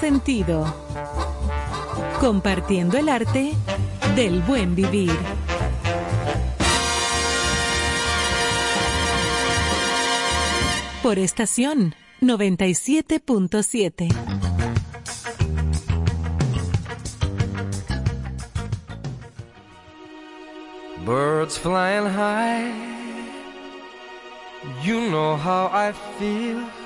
sentido. Compartiendo el arte del buen vivir. Por estación 97.7. Birds flying high, you know how I feel.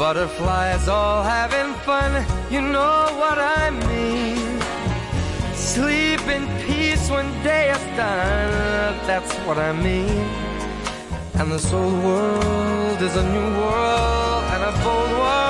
Butterflies all having fun. You know what I mean. Sleep in peace when day is done. That's what I mean. And this old world is a new world and a bold world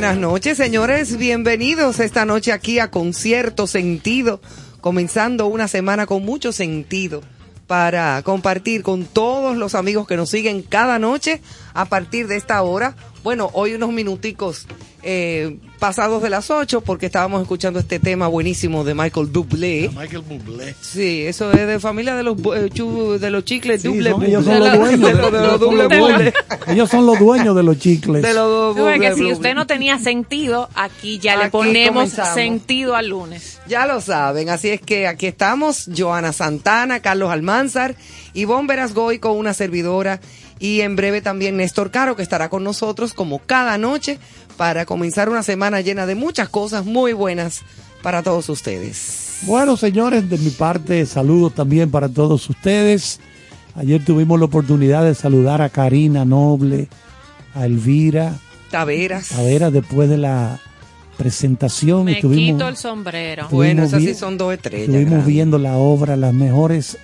Buenas noches, señores. Bienvenidos esta noche aquí a Concierto Sentido, comenzando una semana con mucho sentido para compartir con todos los amigos que nos siguen cada noche a partir de esta hora. Bueno, hoy unos minuticos eh, pasados de las 8 porque estábamos escuchando este tema buenísimo de Michael Bublé. Michael Bublé. Sí, eso es de familia de los bu- eh, de los chicles Sí, son- ellos son los dueños. de los, de los. Ellos son los dueños de los chicles. De los Tú ves Bublé que si usted no tenía sentido, aquí ya Aquí le ponemos comenzamos. sentido al lunes. Ya lo saben, así es que aquí estamos, Joana Santana, Carlos Almanzar, Ivonne Verasgoy con una servidora y en breve también Néstor Caro que estará con nosotros como cada noche para comenzar una semana llena de muchas cosas muy buenas para todos ustedes. Bueno, señores, de mi parte, saludos también para todos ustedes. Ayer tuvimos la oportunidad de saludar a Karina Noble, a Elvira, Taveras. a Vera después de la presentación. Me estuvimos, quito el sombrero. Bueno, esas sí son dos estrellas. Estuvimos grandes. viendo la obra, las mejores,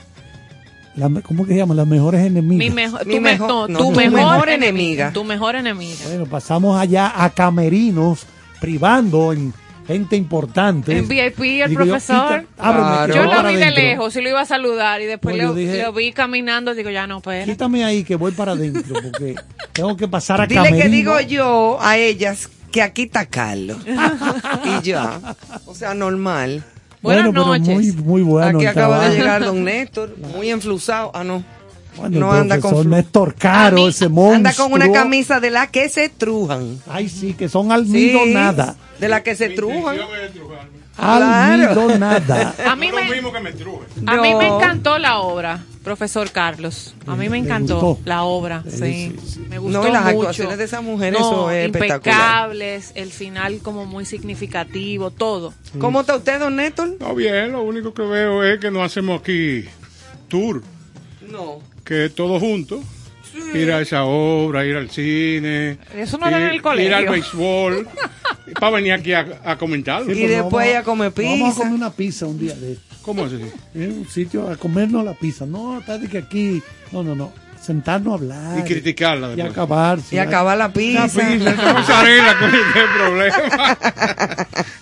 la- ¿cómo que se llama? Las mejores enemigas. Mi mejor, Mi tu, me- mejor- no, no, tu tu mejor, mejor enemiga. enemiga. Tu mejor enemiga. Bueno, pasamos allá a Camerinos, privando en gente importante. En VIP el Digo yo, profesor. ábreme, Claro. Yo lo vi de lejos y lo iba a saludar y después No, lo, yo dije- lo vi caminando digo, ya no, pues. Quítame ahí que voy para adentro porque tengo que pasar a Dile Camerino. que digo yo a ellas que aquí está Carlos. y ya. O sea, normal. Buenas bueno, pero noches. muy, muy bueno. aquí acaba de llegar don Néstor, muy enflusado. Ah, no. Bueno, no anda con Néstor Caro, mí- ese monstruo. Anda con una camisa de la que se trujan. Ay, sí, que son Sí, almidonada. De la que se trujan. Claro. Almidonada. A mí, me, a mí me encantó la obra, profesor Carlos. A mí me encantó la obra, sí. Sí, sí, Me gustó No, y las mucho. actuaciones de esa mujer, No, eso es espectacular. impecables, el final como muy significativo, todo. ¿Cómo está usted, don Néstor? No, bien, lo único que veo es que no hacemos aquí tour, No. que todos juntos. Ir a esa obra, ir al cine. Eso no era en ir- el colegio. Ir al béisbol. para venir aquí a, a comentarlo. Y después ella come Vamos a pizza. comer una pizza un día de esto. ¿Cómo es así? En un sitio a comernos la pizza. No, está de que aquí. No, no, no. Sentarnos a hablar. Y criticarla Y después. acabar. sí. Y acabar la La pizza. pizza, esa mozzarella con este problema.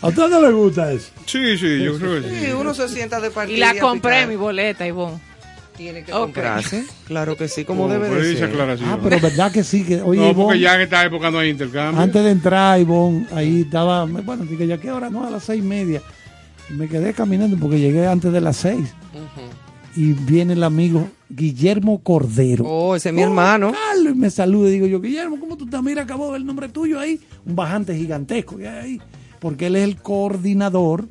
¿A usted no le gusta eso? Sí, sí, yo creo que Sí, sí. uno se sienta de partida. Y la compré mi boleta, Ivonne. Tiene que Ok. comprarse. Claro que sí, como Oh, debe de ser. Ah, pero verdad que sí. Que, oye, no, porque Ivonne, ya en esta época no hay intercambio. Antes de entrar, Ivonne, ahí estaba, bueno, dije, ¿ya qué hora? No, a las seis y media. Me quedé caminando porque llegué antes de las seis. Y viene el amigo Guillermo Cordero. Oh, ese es mi hermano. Carlos, y me saluda y digo yo, Guillermo, ¿cómo tú estás? Mira, acabo de ver el nombre tuyo ahí. Un bajante gigantesco hay ahí. Porque él es el coordinador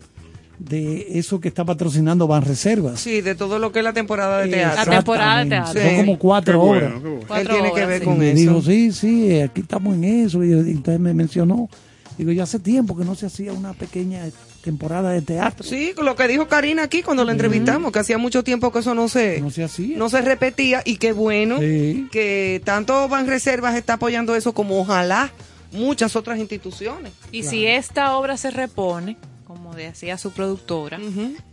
de eso que está patrocinando Van Reservas. Sí, de todo lo que es la temporada de La teatro. temporada de teatro. Son como cuatro bueno, qué bueno. Él Cuatro tiene que horas, ver sí. con me eso. dijo, sí, sí, aquí estamos en eso. Y entonces me mencionó. Digo, ya hace tiempo que no se hacía una pequeña temporada de teatro. Sí, con lo que dijo Karina aquí cuando la entrevistamos, que hacía mucho tiempo que eso no se, No se hacía. no se repetía y qué bueno Sí. que tanto Ban Reservas está apoyando eso como ojalá muchas otras instituciones. Y si esta obra se repone, como decía su productora,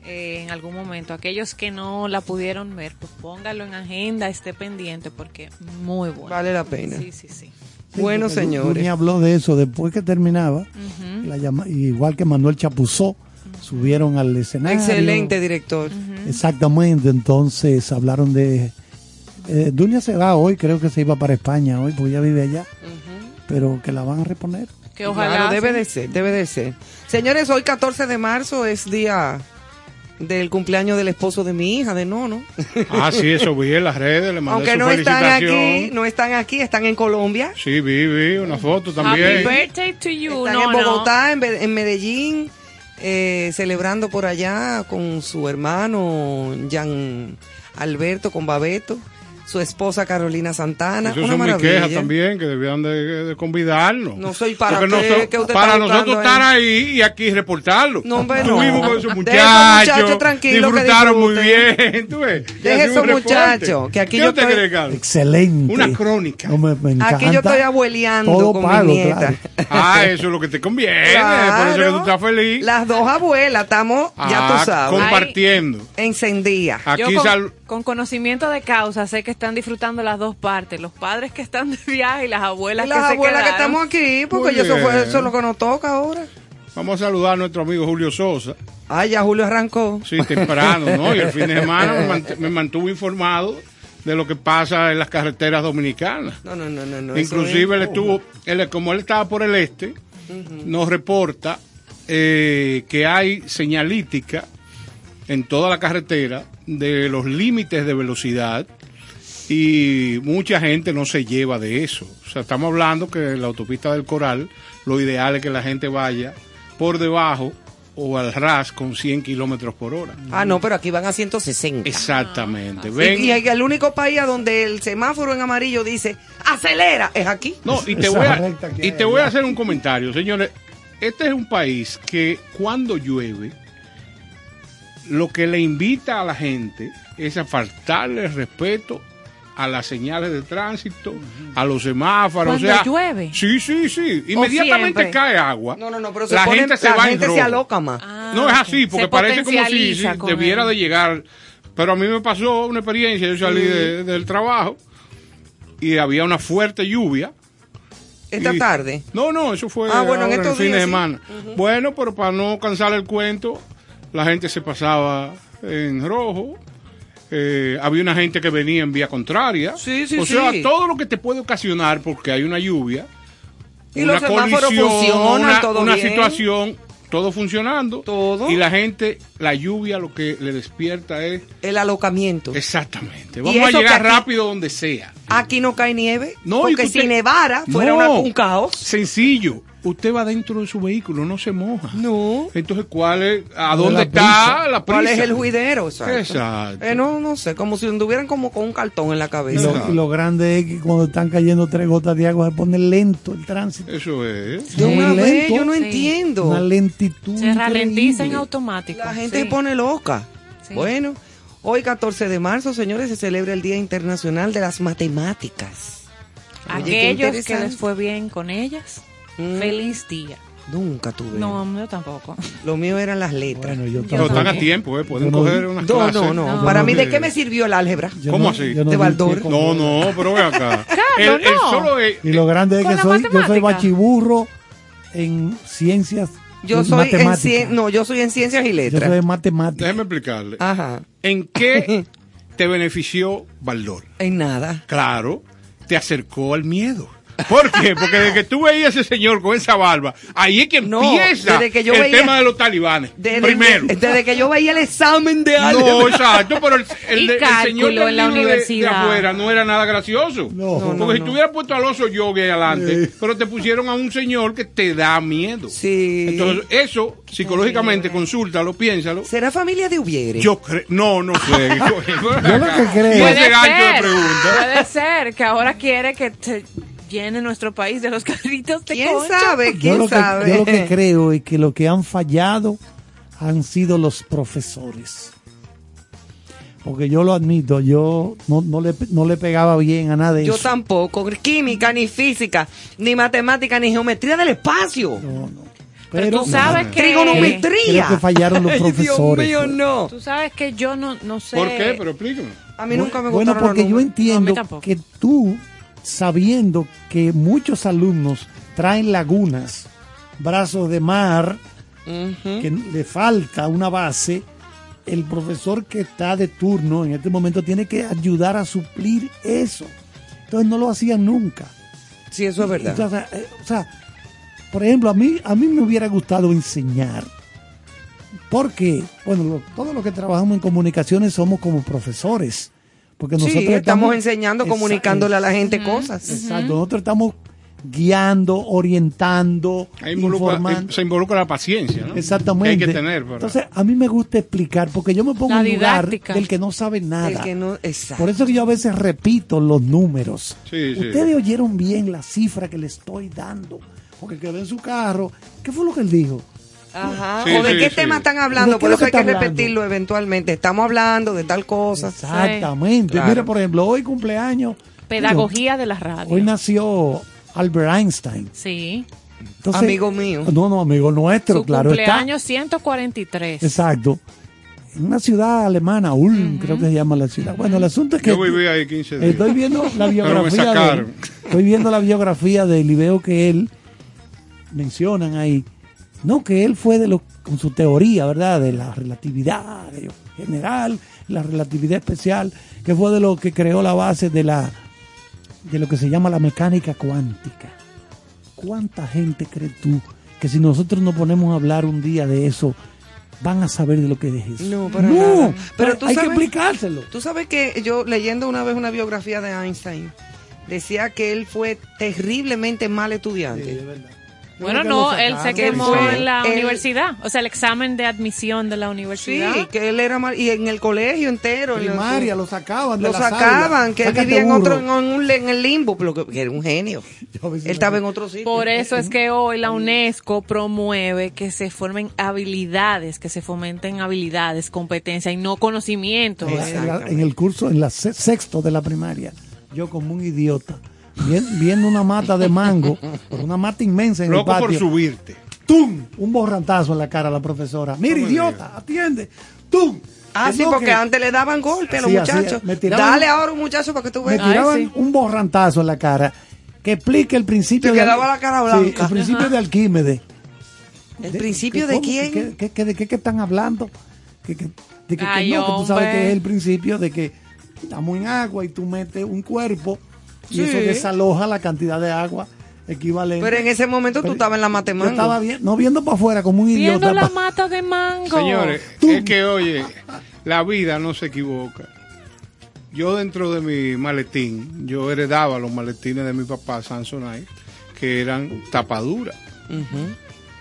eh, en algún momento, aquellos que no la pudieron ver, pues póngalo en agenda, esté pendiente, porque muy bueno. Vale la pena. Sí, sí, sí. Sí, bueno, señores. Luni habló de eso después que terminaba. la llama- igual que Manuel Chapuzó, subieron al escenario. Excelente director. Exactamente, entonces hablaron de... Eh, Dunia se va hoy, creo que se iba para España hoy, porque ella vive allá, pero que la van a reponer. Que ojalá. Claro, debe de ser, debe de ser. Señores, hoy 14 de marzo es día del cumpleaños del esposo de mi hija, de Nono. Ah, sí, eso vi en las redes, le mandé Aunque su no están aquí, no están aquí, están en Colombia. Sí, vi, vi una foto Happy también. birthday to you. Están no, en no. Bogotá, en Medellín, eh, celebrando por allá con su hermano Jan Alberto, con Babeto, su esposa Carolina Santana. Eso mis maravilla. quejas también, que debían de, de convidarnos. No soy para qué, que usted para está nosotros estar ahí. y aquí reportarlo. No, hombre, no. Estuvimos con esos muchachos. tranquilos que disfrutaron muy disfruten. bien. ¿tú ves? Deje esos muchachos, que aquí ¿Qué yo usted estoy- cree? Excelente. Una crónica. No, me, me Aquí yo estoy abueleando Todo con pago, mi nieta. claro. Ah, eso es lo que te conviene. Por eso es que tú estás feliz. Las dos abuelas, estamos, ya Ah, tú sabes, Compartiendo. encendidas. Aquí Yo con, sal- con conocimiento de causa sé que están disfrutando las dos partes, los padres que están de viaje y las abuelas Y las que se abuelas que estamos aquí, porque eso, fue, eso es lo que nos toca ahora. Vamos a saludar a nuestro amigo Julio Sosa. Ah, ya Julio arrancó. Sí, temprano, ¿no? Y el fin de semana me, mant- me mantuvo informado de lo que pasa en las carreteras dominicanas. No, no, no, no. no Inclusive él es- estuvo, él, como él estaba por el este, nos reporta eh, que hay señalítica en toda la carretera de los límites de velocidad y mucha gente no se lleva de eso. O sea, estamos hablando que en la autopista del Coral lo ideal es que la gente vaya por debajo o al ras con 100 kilómetros por hora. Ah, no, pero aquí van a 160. Exactamente. Y, Ven, y el único país a donde el semáforo en amarillo dice acelera es aquí. No, y te Esa voy a, y te voy a hacer un comentario, señores. Este es un país que cuando llueve, lo que le invita a la gente es a faltarle el respeto a las señales de tránsito, a los semáforos. Cuando o sea, llueve. Sí, sí, sí. Inmediatamente cae agua. No, no, no, pero se la pone- gente se la va en gente se rojo. aloca más. Ah, No es así, porque Se parece como si, debiera de llegar. Pero a mí me pasó una experiencia, yo salí de- del trabajo y había una fuerte lluvia. Esta Y- tarde. No, no, eso fue Ah, bueno, en fin de sí. semana. Bueno, pero para no cansar el cuento, la gente se pasaba en rojo. eh, había una gente que venía en vía contraria. Sí, sí, o sea, todo lo que te puede ocasionar porque hay una lluvia, Y una colisión, una, todo una situación, todo funcionando. Todo. Y la gente, la lluvia lo que le despierta es El alocamiento. exactamente. Vamos a llegar aquí- rápido donde sea. Aquí no cae nieve. No, porque usted- si nevara fuera No. una- un caos. Sencillo. Usted va dentro de su vehículo, no se moja. No. Entonces, ¿cuál es, ¿a de dónde la está prisa. la prisa? ¿Cuál es el juidero? Exacto. Exacto. Eh, no, no sé, como si anduvieran como con un cartón en la cabeza. lo, y lo grande es que cuando están cayendo tres gotas de agua se pone lento el tránsito. Eso es. De una vez, yo no Sí. entiendo. Una lentitud. Se ralentiza en automático. La gente sí. se pone loca. Sí. Bueno, hoy 14 de marzo, señores, se celebra el Día Internacional de las Matemáticas. Oye, Aquellos que les fue bien con ellas, Mm. feliz día. Nunca tuve. No, yo tampoco. Lo mío eran las letras. Bueno, yo Pero están a tiempo, ¿eh? Pueden no- coger unas no, clases. no, no, No. Para mí, ¿de qué me sirvió el álgebra? Yo ¿Cómo no- así? De Baldor. No, no, pero ven acá. el, el solo es- Y lo grande es que soy, yo soy bachiburro en ciencias. Yo en soy en cien- no, yo soy en ciencias y Yo soy letras. de matemáticas. Déjeme explicarle. Ajá. ¿En qué te benefició Baldor? En nada. Claro, te acercó al miedo. ¿Por qué? Porque desde que tú veías a ese señor con esa barba, ahí es que No, empieza desde que yo el veía- tema de los talibanes. Desde, Primero. desde que yo veía el examen de No, álgebra. exacto, pero el, el, el señor del en la libro de- de, universidad. afuera no era nada gracioso. No. No, Porque no, si no. tú hubieras puesto al oso yogi ahí adelante, pero te pusieron a un señor que te da miedo. Sí. Entonces, eso, psicológicamente, consúltalo, piénsalo. ¿Será familia de Ubiere? Yo creo, no, no sé. Yo lo que creo- Puede ser, pregunta. puede ser que ahora quiere que te llene nuestro país de los carritos de ¿Quién concha. sabe? Yo ¿Quién lo, que, sabe? yo lo que creo es que lo que han fallado han sido los profesores. Porque yo lo admito, yo no, no, le, no le pegaba bien a nada de Yo eso. tampoco. Química, ni física, ni matemática, ni geometría del espacio. No, no. Pero tú sabes que- Trigonometría. Creo que fallaron los Ay, profesores, Dios mío, fue. no. Tú sabes que yo no, no sé. ¿Por qué? Pero explícame. A mí nunca me Bueno, gustaron porque los yo. No, entiendo que tú, sabiendo que muchos alumnos traen lagunas, brazos de mar, que le falta una base, el profesor que está de turno en este momento tiene que ayudar a suplir eso. Entonces no lo hacían nunca. Sí, eso es verdad. Entonces, eh, o sea, por ejemplo, a mí, a mí me hubiera gustado enseñar. Porque, bueno, lo- todos los que trabajamos en comunicaciones somos como profesores. Porque nosotros sí, estamos enseñando, comunicándole a la gente cosas. Exacto, nosotros estamos guiando, orientando, involucra- informando. se involucra la paciencia, ¿no? Exactamente. Que hay que tener. para- Entonces, a mí me gusta explicar, porque yo me pongo en lugar del que no sabe nada. Que no, exacto. Por eso que yo a veces repito los números. Sí, sí. Ustedes oyeron bien la cifra que le estoy dando. Porque quedó en su carro. ¿Qué fue lo que él dijo? Ajá. Sí, ¿O de sí, qué sí. tema están ¿De hablando? Por eso hay que está hablando? repetirlo eventualmente. Estamos hablando de tal cosa. Exactamente. Claro. Mira, por ejemplo, hoy cumpleaños. Pedagogía de la Hoy radio. nació Albert Einstein. Sí. Entonces- Amigo mío. No, no, amigo nuestro, Su claro está. cumpleaños 143. Exacto. En una ciudad alemana, Ulm, creo que se llama la ciudad. Bueno, el asunto es que Yo viví ahí 15 días. estoy viendo la biografía de. Estoy viendo la biografía de él y veo que él mencionan ahí, no que él fue de lo con su teoría, ¿verdad? De la relatividad de- general, la relatividad especial, que fue de lo que creó la base de la de lo que se llama la mecánica cuántica. ¿Cuánta gente crees tú que si nosotros nos ponemos a hablar un día de eso, van a saber de lo que es eso? No, para nada. Pero hay- tú hay que explicárselo. Tú sabes que yo leyendo una vez una biografía de Einstein, decía que él fue terriblemente mal estudiante. Bueno, no, él se quemó en la él- universidad. O sea, el examen de admisión de la Sí, universidad. que él era mal. Y en el colegio entero. Primaria, lo sacaban de Lo la sacaban, sala. que él vivía en otro, en, un, en el limbo, pero que, que era un genio. Él estaba en otro sitio. Por eso es que hoy la UNESCO promueve que se formen habilidades, que se fomenten habilidades, competencia y no conocimiento. En, la- en el curso, en la se- sexto de la primaria, yo como un idiota, viendo una mata de mango, por una mata inmensa en Loco el por patio, subirte. ¡tum! Un borrantazo en la cara a la profesora. Mira, me idiota, atiende. ¡Tum! Ah, sí, porque que- antes le daban golpe a los Sí, muchachos. Me tiraban- Dale ahora un muchacho para que tú Me veas. tiraban sí. un borrantazo en la cara que explique el principio Te de quedaba la cara Sí, blanca. el principio de Arquímedes. ¿El De- principio que de cómo- quién? que- que- que- ¿De qué que están hablando? Que, que- de que, que Ay, no, que tú sabes que es el principio de que estamos en agua y tú metes un cuerpo y Sí. eso desaloja la cantidad de agua equivalente. Pero en ese momento tú Pero estabas en la Yo matemática. estaba bien, no viendo para afuera como un Viendo idiota. la pa- mata de mango. Señores, Tú. es que oye, la vida no se equivoca. Yo dentro de mi maletín, yo heredaba los maletines de mi papá Samsonite, que eran tapaduras.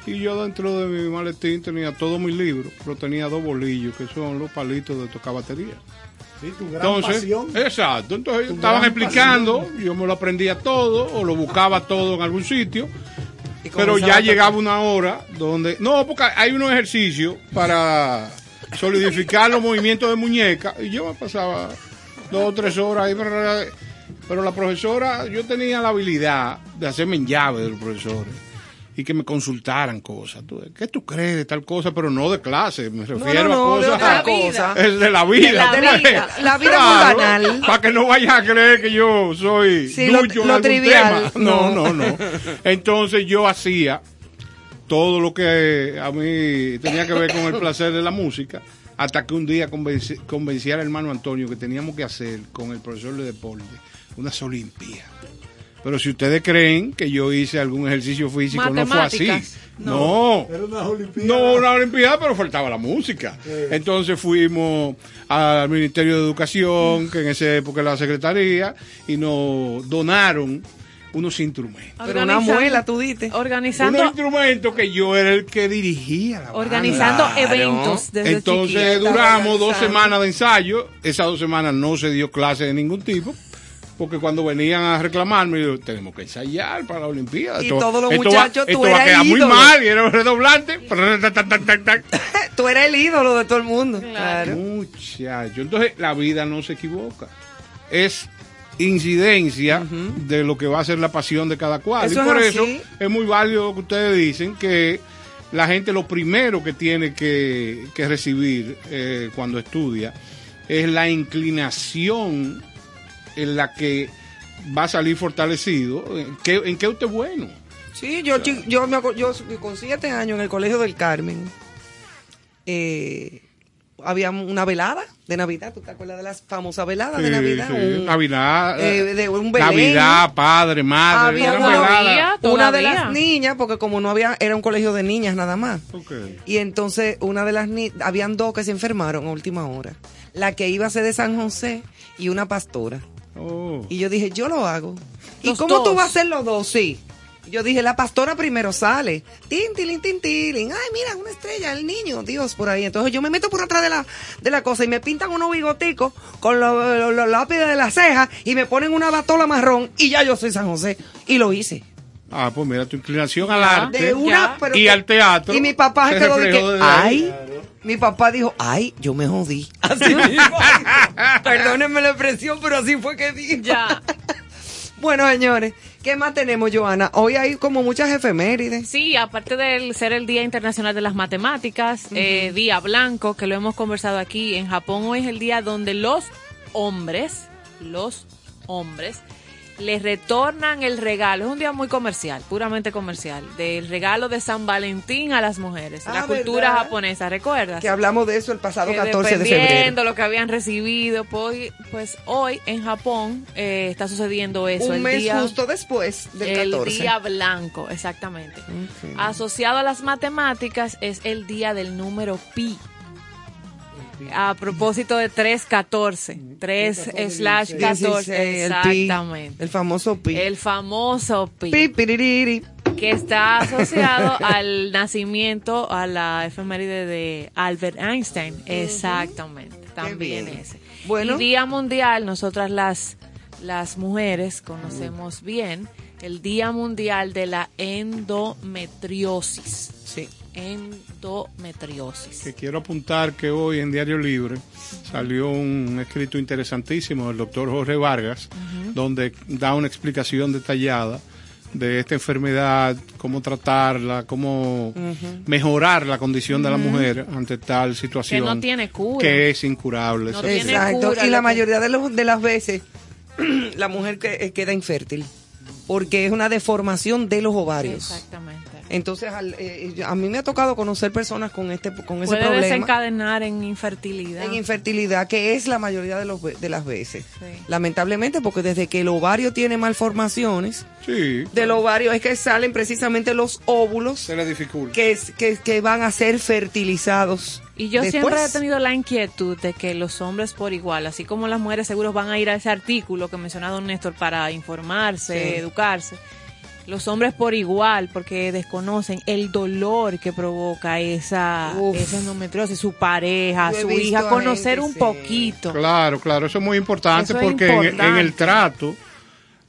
Y yo dentro de mi maletín tenía todos mis libros, pero tenía dos bolillos, que son los palitos de tocar batería. Sí, tu gran Entonces, pasión. exacto, entonces Tu estaban explicando, yo me lo aprendía todo o lo buscaba todo en algún sitio, pero ya llegaba una hora donde, no, porque hay unos ejercicios para solidificar los movimientos de muñeca y yo me pasaba dos o tres horas ahí, pero la profesora, yo tenía la habilidad de hacerme en llave de los profesores y que me consultaran cosas. Tú, ¿Qué tú crees de tal cosa? Pero no de clase, me refiero no, a de cosas otra cosa. es de la vida. De la ¿tú vida. La vida muy banal. Para que no vayas a creer que yo soy Sí, lo- en lo algún trivial, tema. No, no. no, no. Entonces yo hacía todo lo que a mí tenía que ver con el placer de la música, hasta que un día convenci, convencí al hermano Antonio que teníamos que hacer con el profesor de deporte unas olimpiadas. Pero si ustedes creen que yo hice algún ejercicio físico, no fue así. Matemáticas. No. Era una olimpiada. No, una olimpiada, pero faltaba la música. Entonces fuimos al Ministerio de Educación, que en esa época era la Secretaría, y nos donaron unos instrumentos. Pero una muela, tú diste. Organizando, Unos instrumentos que yo era el que dirigía la banda. organizando Claro. eventos desde Entonces duramos dos semanas de ensayo. Esas dos semanas no se dio clase de ningún tipo. Porque cuando venían a reclamarme, yo, tenemos que ensayar para la Olimpiada. Y Esto- todos los esto va- muchachos, tú esto va a eras quedar muy ídolo. mal y era un redoblante. Tú eres el ídolo de todo el mundo. Claro. Muchacho. Entonces, la vida no se equivoca. Es incidencia de lo que va a ser la pasión de cada cual. Eso y por es eso es muy válido lo que ustedes dicen, que la gente lo primero que tiene que, que recibir eh, cuando estudia es la inclinación en la que va a salir fortalecido. ¿En qué, en qué usted es bueno? Sí, yo, me acu- yo con siete años en el Colegio del Carmen, eh, había una velada de Navidad. ¿Tú te acuerdas de las famosas veladas de Sí, Navidad? sí. Un- Navidad, eh, de un Belén. Navidad, padre, madre, Había una- veladas. Todavía, Una de las niñas, porque como no había, era un colegio de niñas nada más. Y entonces una de las niñas, habían dos que se enfermaron a última hora. La que iba a ser de San José y una pastora. Oh. Y yo dije, yo lo hago. ¿Y cómo tú dos. vas a hacer los dos? Sí. Yo dije, la pastora primero sale. Tin, tilín, tin, tilín. Ay, mira, una estrella, el niño, Dios, por ahí. Entonces yo me meto por atrás de la, de la cosa y me pintan unos bigoticos con los los- los lápices de la ceja y me ponen una batola marrón y ya yo soy San José. Y lo hice. Ah, pues mira, tu inclinación al arte una, y que- al teatro. Y mi papá se quedó de que, ay, mi papá dijo, ay, yo me jodí. Así mismo. Perdónenme la expresión, pero así fue que dijo. Ya. Bueno, señores, ¿qué más tenemos, Joana? Hoy hay como muchas efemérides. Sí, aparte de ser el Día Internacional de las Matemáticas, eh, Día Blanco, que lo hemos conversado aquí, en Japón hoy es el día donde los hombres, los hombres, les retornan el regalo. Es un día muy comercial, puramente comercial, del regalo de San Valentín a las mujeres. Ah, la cultura ¿verdad? japonesa, ¿recuerdas? Que hablamos de eso el pasado que 14 de dependiendo febrero. lo que habían recibido, pues, pues hoy en Japón eh, está sucediendo eso. Un el mes día, justo después del el 14. día blanco, exactamente. Asociado a las matemáticas es el día del número pi. A propósito de 314. 3 slash 14. 16, el pi, Exactamente. El famoso pi. El famoso pi. pi, piririri. Que está asociado al nacimiento, a la efeméride de Albert Einstein. Exactamente. También ese. Bueno. Y Día Mundial, nosotras las, las mujeres conocemos bien el Día Mundial de la Endometriosis. Sí. Endometriosis. Que quiero apuntar que hoy en Diario Libre salió un escrito interesantísimo del doctor Jorge Vargas, donde da una explicación detallada de esta enfermedad, cómo tratarla, cómo mejorar la condición de la mujer ante tal situación. Que no tiene cura. Que es incurable. No Exacto. cura, y la mayoría de, los- de las veces la mujer que, eh, queda infértil porque es una deformación de los ovarios. Exactamente. Entonces, al- eh, a mí me ha tocado conocer personas con este con ese Puede problema desencadenar en infertilidad. en infertilidad, que es la mayoría de, los, ve- de las veces. Sí. Lamentablemente, porque desde que el ovario tiene malformaciones, Sí, del ovario es que salen precisamente los óvulos se le dificulta. que, que, que van a ser fertilizados. Y yo después. siempre he tenido la inquietud de que los hombres por igual, así como las mujeres seguros van a ir a ese artículo que mencionaba don Néstor para informarse, Sí. educarse, los hombres por igual, porque desconocen el dolor que provoca esa, Uf. esa endometriosis, su pareja, su hija, conocer gente, un sí. poquito. Claro, claro, eso es muy importante Eso porque en- En, importante. el trato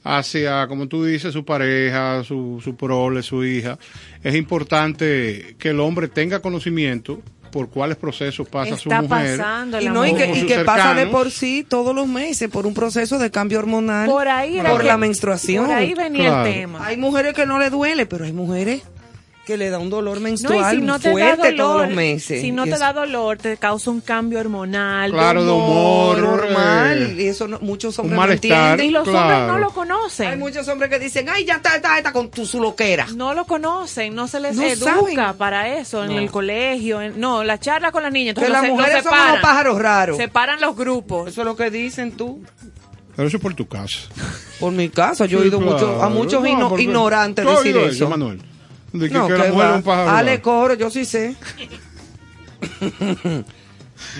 hacia, como tú dices, su pareja, su, su prole, su hija, es importante que el hombre tenga conocimiento por cuáles procesos pasa su Está mujer. pasando Y, no, y que, y que pasa de por sí todos los meses por un proceso de cambio hormonal Por ahí por que- la menstruación. Por ahí venía Claro. el tema. Hay mujeres que no le duele, pero hay mujeres que le da un dolor menstrual si no fuerte dolor, todos los meses. si no te es da dolor, te causa un cambio hormonal. Claro, de humor, normal. eh, y eso no- muchos hombres no entienden. Y los Claro. hombres no lo conocen. Hay muchos hombres que dicen, ay, ya está, está, está con tu su loquera. No lo conocen, no se les No educa saben. para eso en el colegio. en- no, la charla con las niñas. Que Entonces las se- mujeres son separan. unos pájaros raros. Separan los grupos. Eso es lo que dicen tú. Pero eso es por tu casa. Por mi caso, yo he oído mucho, a muchos No, ino- porque- ignorantes ¿Tú has decir eso. Manuel? De que, No, que la que mujer va. es un pájaro. Ale raro. coro, yo sí sé.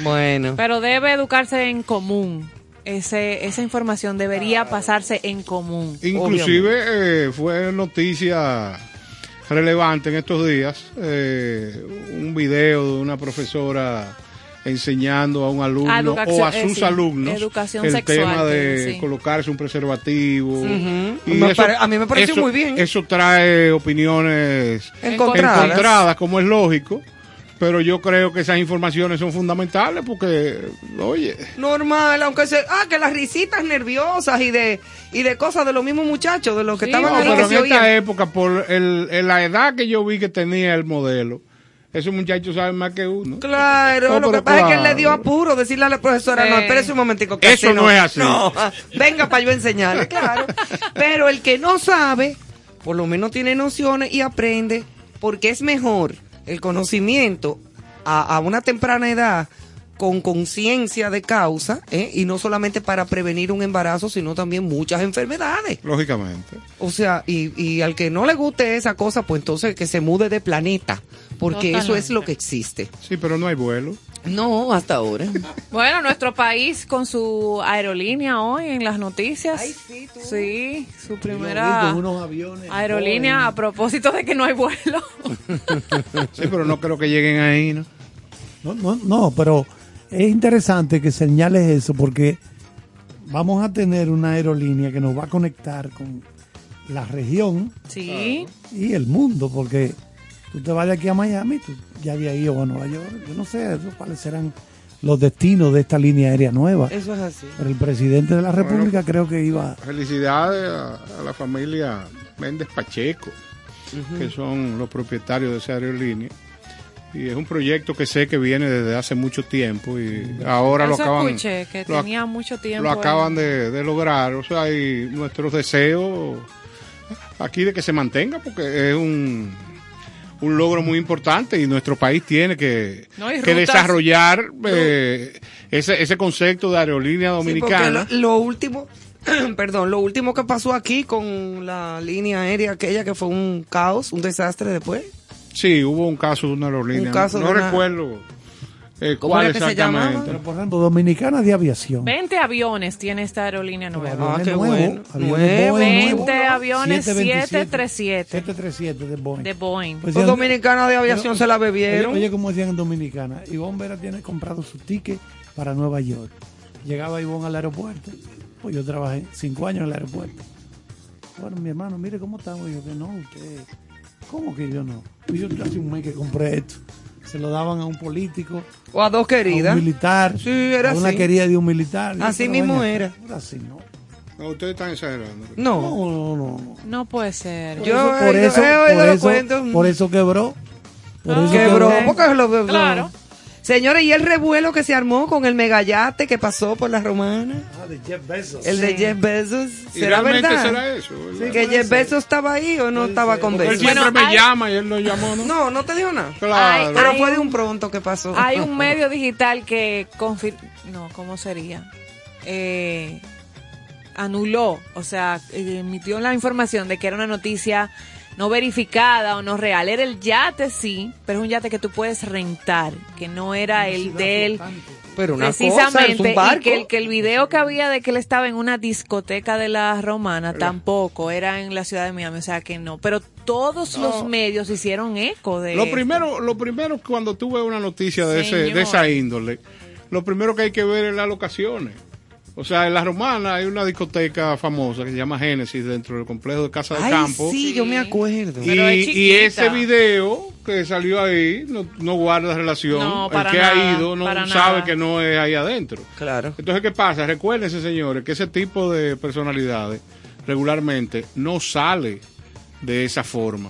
bueno. Pero debe educarse en común. Ese, esa información debería pasarse en común. Inclusive eh, fue noticia relevante en estos días eh, un video de una profesora enseñando a un alumno educación- o a eh, sus sí, alumnos educación el sexual, tema de sí. colocarse un preservativo y Me pare- a mí me pareció eso- muy bien. eso trae opiniones Encontradas. encontradas como es lógico pero yo creo que esas informaciones son fundamentales porque oye Normal, aunque se, ah, que las risitas nerviosas y de y de cosas de los mismos muchachos, de los que Sí, estaban No, ahí pero que en se esta oían. época, por el, la edad que yo vi que tenía el modelo, esos muchachos saben más que uno. Claro, No, lo que pasa es que él le dio apuro decirle a la profesora, Sí. no, espérese un momentico. que Eso así no es así. No, venga para yo enseñarle, claro. Pero el que no sabe, por lo menos tiene nociones y aprende, porque es mejor el conocimiento a, a una temprana edad con conciencia de causa, ¿eh? y no solamente para prevenir un embarazo, sino también muchas enfermedades. Lógicamente. O sea, y, y al que no le guste esa cosa, pues entonces que se mude de planeta, porque eso es lo que existe. Sí, pero no hay vuelo. No, hasta ahora. Bueno, nuestro país con su aerolínea hoy en las noticias. Ay, sí, tú. Sí, su primera con unos aviones, aerolínea a propósito de que no hay vuelo. Sí, pero no creo que lleguen ahí, ¿no? No, no, no, pero es interesante que señales eso porque vamos a tener una aerolínea que nos va a conectar con la región Sí. y el mundo, porque tú te vas de aquí a Miami, tú ya había ido a Nueva York, yo no sé cuáles serán los destinos de esta línea aérea nueva, Eso es así. pero el presidente de la República creo que iba... Felicidades a, a la familia Méndez Pacheco, que son los propietarios de esa aerolínea. Y es un proyecto que sé que viene desde hace mucho tiempo y ahora lo acaban, escuché, que lo tenía mucho tiempo. lo acaban de, de lograr. O sea, y nuestros deseos aquí de que se mantenga porque es un, un logro muy importante y nuestro país tiene que, No, que desarrollar eh, ese, ese concepto de aerolínea Sí, dominicana. lo, lo último, perdón, lo último que pasó aquí con la línea aérea aquella que fue un caos, un desastre después. Sí, hubo un caso de una aerolínea. Un caso no de una- recuerdo eh, ¿Cómo cuál era que se exactamente. Pero por ejemplo, Dominicana de Aviación. 20 aviones tiene esta aerolínea nueva. Ah, qué nuevos, bueno. aviones Nuevo, Boeing 20 nuevos. aviones 727. 737 737 de Boeing. de Boeing. Pues dominicanos de aviación Pero- se la Oye, bebieron. oye, como decían en Dominicana, Ivonne Vera tiene comprado su ticket para Nueva York. Llegaba Ivonne al aeropuerto. Pues yo trabajé cinco años en el aeropuerto. Bueno, mi hermano, mire cómo estamos. Y yo que no, usted. ¿Cómo que yo no? Pues yo hace un mes que compré esto. Se lo daban a un político, o a dos a un queridas. militar, Sí, era a una así. querida de un militar. Yo, Así mismo era. acá, ahora sí, no. No, ustedes están exagerando. No. No, no, no. no. Puede ser. Por Yo eso, por oído- eso, por eso- por eso quebró. Por Ah. eso Quebró, Ok. porque lo Claro. Señores, ¿y el revuelo que se armó con el megayate que pasó por la romana? Ah, de Jeff Bezos. El de Sí. Jeff Bezos. ¿Y ¿Será verdad? será eso? ¿verdad? que Jeff Bezos estaba ahí o no estaba con él Bezos. Bueno, siempre me hay- llama y él lo llamó, ¿no? No, no te dijo nada. Claro. Ay, Pero Hay fue de un- un pronto que pasó. Hay un medio digital que confir- no, ¿cómo sería? Eh, anuló, o sea, eh, emitió la información de que era una noticia no verificada o no real. Era el yate, sí, pero es un yate que tú puedes rentar, que no era el de él. Pero una cosa, es Precisamente, un y que el, que el video que había de que él estaba en una discoteca de la romana tampoco era en la ciudad de Miami, o sea que no. Pero todos los medios hicieron eco de Lo esto. primero, lo primero cuando tú ves una noticia de, ese, de esa índole, lo primero que hay que ver es las locaciones. O sea, en La Romana hay una discoteca famosa que se llama Génesis dentro del complejo de Casa de Ay, Campo. sí, yo me acuerdo. Y, Pero es y chiquita. ese video que salió ahí no, no guarda relación. No, el para que ha nada, ido no sabe nada. que no es ahí adentro. Claro. Entonces, ¿qué pasa? Recuérdense, señores, que ese tipo de personalidades regularmente no sale de esa forma.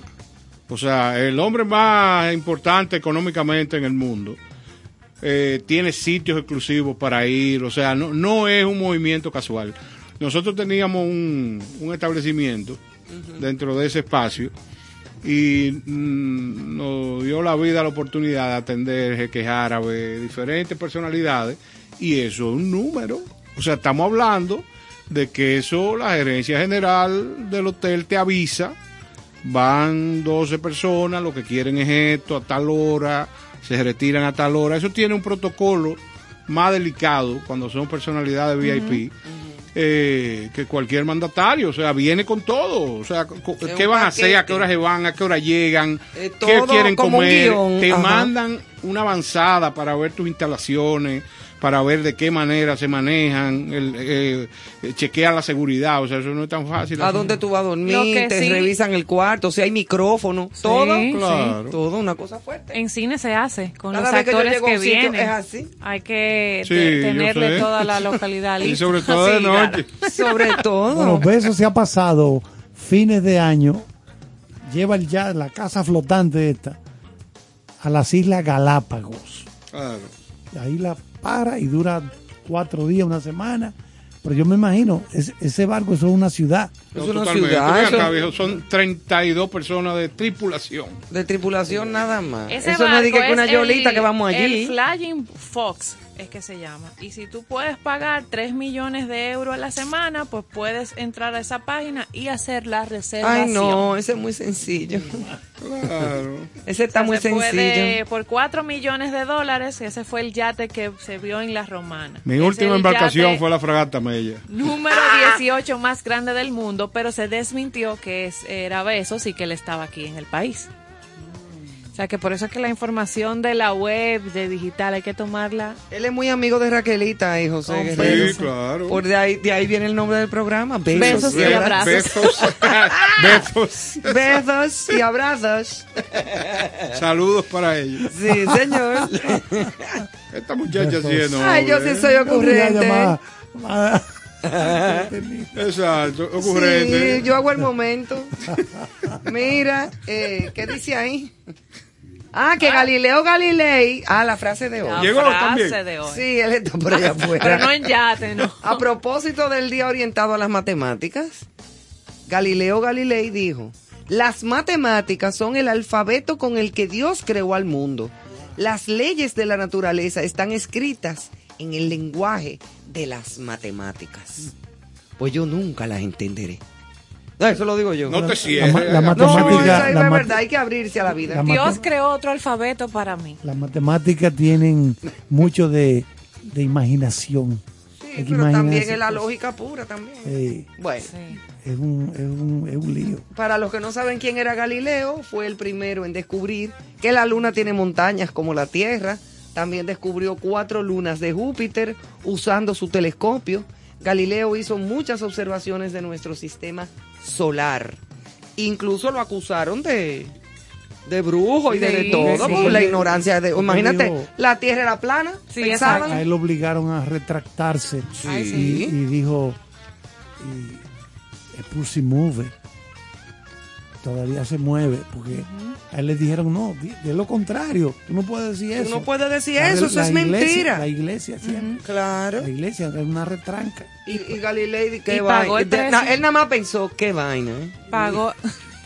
O sea, el hombre más importante económicamente en el mundo eh, tiene sitios exclusivos para ir. O sea, no, no es un movimiento casual. Nosotros teníamos un, un establecimiento dentro de ese espacio y mm, nos dio la vida la oportunidad de atender jeques árabes, diferentes personalidades, y eso es un número. O sea, estamos hablando de que eso la gerencia general del hotel te avisa, van 12 personas, lo que quieren es esto, a tal hora, se retiran a tal hora. Eso tiene un protocolo más delicado cuando son personalidades VIP. eh, que cualquier mandatario, o sea, viene con todo, o sea, Es qué van a hacer, a qué hora se van, a qué hora llegan, Eh, qué quieren comer, te ajá. mandan una avanzada para ver tus instalaciones, para ver de qué manera se manejan, el, eh, eh, chequear la seguridad, o sea, eso no es tan fácil. A dónde tú vas a dormir, que te sí- revisan el cuarto, si hay micrófono, todo. sí. Claro. Todo una cosa fuerte. En cine se hace con Cada los vez que yo actores que, sitio, vienen. es así. Hay que Sí, tenerle toda la localidad Y lista. sobre todo de noche. claro. Sobre todo. Bueno, Besos se ha pasado fines de año, lleva el ya la casa flotante esta a las Islas Galápagos. Claro. Ahí la para y dura cuatro días, una semana. Pero yo me imagino, es- ese barco eso es una ciudad. Es No, una totalmente. ciudad, acá, viejo, son 32 personas de tripulación. De tripulación nada más. Ese Eso no es que una es yolita el- que vamos allí. El Flying Fox es que se llama. Y si tú puedes pagar 3 millones de euros a la semana, pues puedes entrar a esa página y hacer la reservación. Ay, no, ese es muy sencillo. Claro. Ese está O sea, muy se puede- sencillo. por 4 millones de dólares, ese fue el yate que se vio en la romana. Mi Es última embarcación fue la fragata Mella. Número 18 más grande del mundo, pero se desmintió que es, era Besos y que él estaba aquí en el país. O sea que por eso es que la información de la web, de digital, hay que tomarla. Él es muy amigo de Raquelita y José Guerrero. Sí, claro. Por de ahí, de ahí viene el nombre del programa. Besos, Besos y abrazos. Besos. Besos. Besos y abrazos. Saludos para ellos. Sí, señor. Esta muchacha sí es no. Ay, yo sí soy Yo quería ocurrente. Ah, Exacto, ocurrente. Sí, yo hago el momento. Mira, eh, ¿qué dice ahí? Ah, que Galileo Galilei. Ah, la frase de hoy. La Llegó frase también. de hoy. Sí, él está por allá afuera. Pero no en yate, ¿no? A propósito del día orientado a las matemáticas, Galileo Galilei dijo, las matemáticas son el alfabeto con el que Dios creó al mundo. Las leyes de la naturaleza están escritas en el lenguaje de las matemáticas. Pues yo nunca las entenderé. No, eso lo digo yo. No te La cierres. ma- la No, matemática- eso es la verdad, hay que abrirse a la vida. La Dios creó otro alfabeto para mí. Las matemáticas tienen mucho de, de imaginación. Sí, pero también es la lógica pura también. Eh, Bueno, Sí. es, un, es, un, es un lío. para los que no saben quién era Galileo, fue el primero en descubrir que la luna tiene montañas como la Tierra. También descubrió cuatro lunas de Júpiter usando su telescopio. Galileo hizo muchas observaciones de nuestro sistema solar. Incluso lo acusaron de, de brujo y de, todo, sí. por la ignorancia de... Imagínate, dijo- la Tierra era plana, Sí, pensaban. A él lo obligaron a retractarse. Y, sí. y dijo, y, pussy move. Todavía se mueve. Porque a él le dijeron, no, di lo contrario. Tú no puedes decir Tú eso. no puedes decir La- eso, eso la es iglesia- mentira. La iglesia siempre. Claro. La iglesia es una retranca. Y, y Galilei, qué Y vaina. De- na- él nada más pensó, qué vaina. ¿eh? Pagó.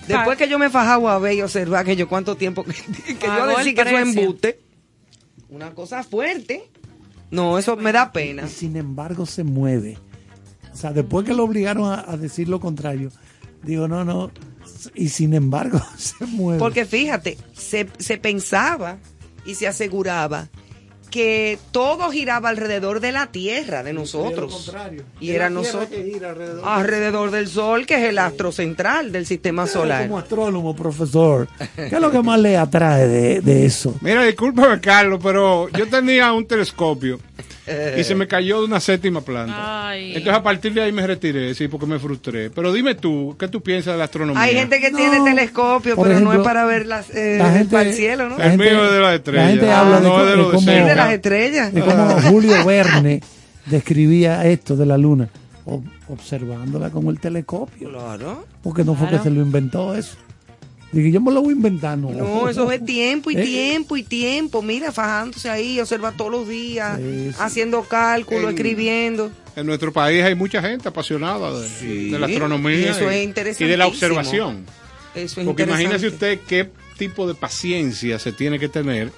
Después que yo me fajaba a ver y observar que yo cuánto tiempo que, que yo el que eso es embuste. Una cosa fuerte. No, eso me da pena. Y sin embargo se mueve. O sea, después que lo obligaron a, a decir lo contrario, digo, no, no. Y sin embargo se mueve. Porque fíjate, se, se pensaba y se aseguraba que todo giraba alrededor de la Tierra, de nosotros. Y era nosotros. alrededor. Alrededor del Sol, que es el astro central del sistema solar. Como astrónomo, profesor, ¿qué es lo que más le atrae de, de eso? Mira, discúlpame, Carlos, pero yo tenía un telescopio y se me cayó de una séptima planta. Ay. Entonces a partir de ahí me retiré, sí, porque me frustré. Pero dime tú, ¿qué tú piensas de la astronomía? Hay gente que No. tiene telescopio, Por pero no es para ver las, eh, la gente- para el cielo, ¿no? la El gente- mío es de las estrellas. La gente Ah, habla de, no, de de lo de cómo, de las estrellas. de cómo Julio Verne describía esto de la luna, observándola con el telescopio. Claro. Porque no fue Claro. que se lo inventó eso. Dije, yo me lo voy a inventar, no. Eso es tiempo y Eh, tiempo y tiempo. Mira, fajándose ahí, observa todos los días, haciendo cálculos, En- escribiendo. En nuestro país hay mucha gente apasionada de, Sí, de la astronomía y eso y, es y de la observación. Eso es Porque imagínese interesante. usted qué tipo de paciencia se tiene que tener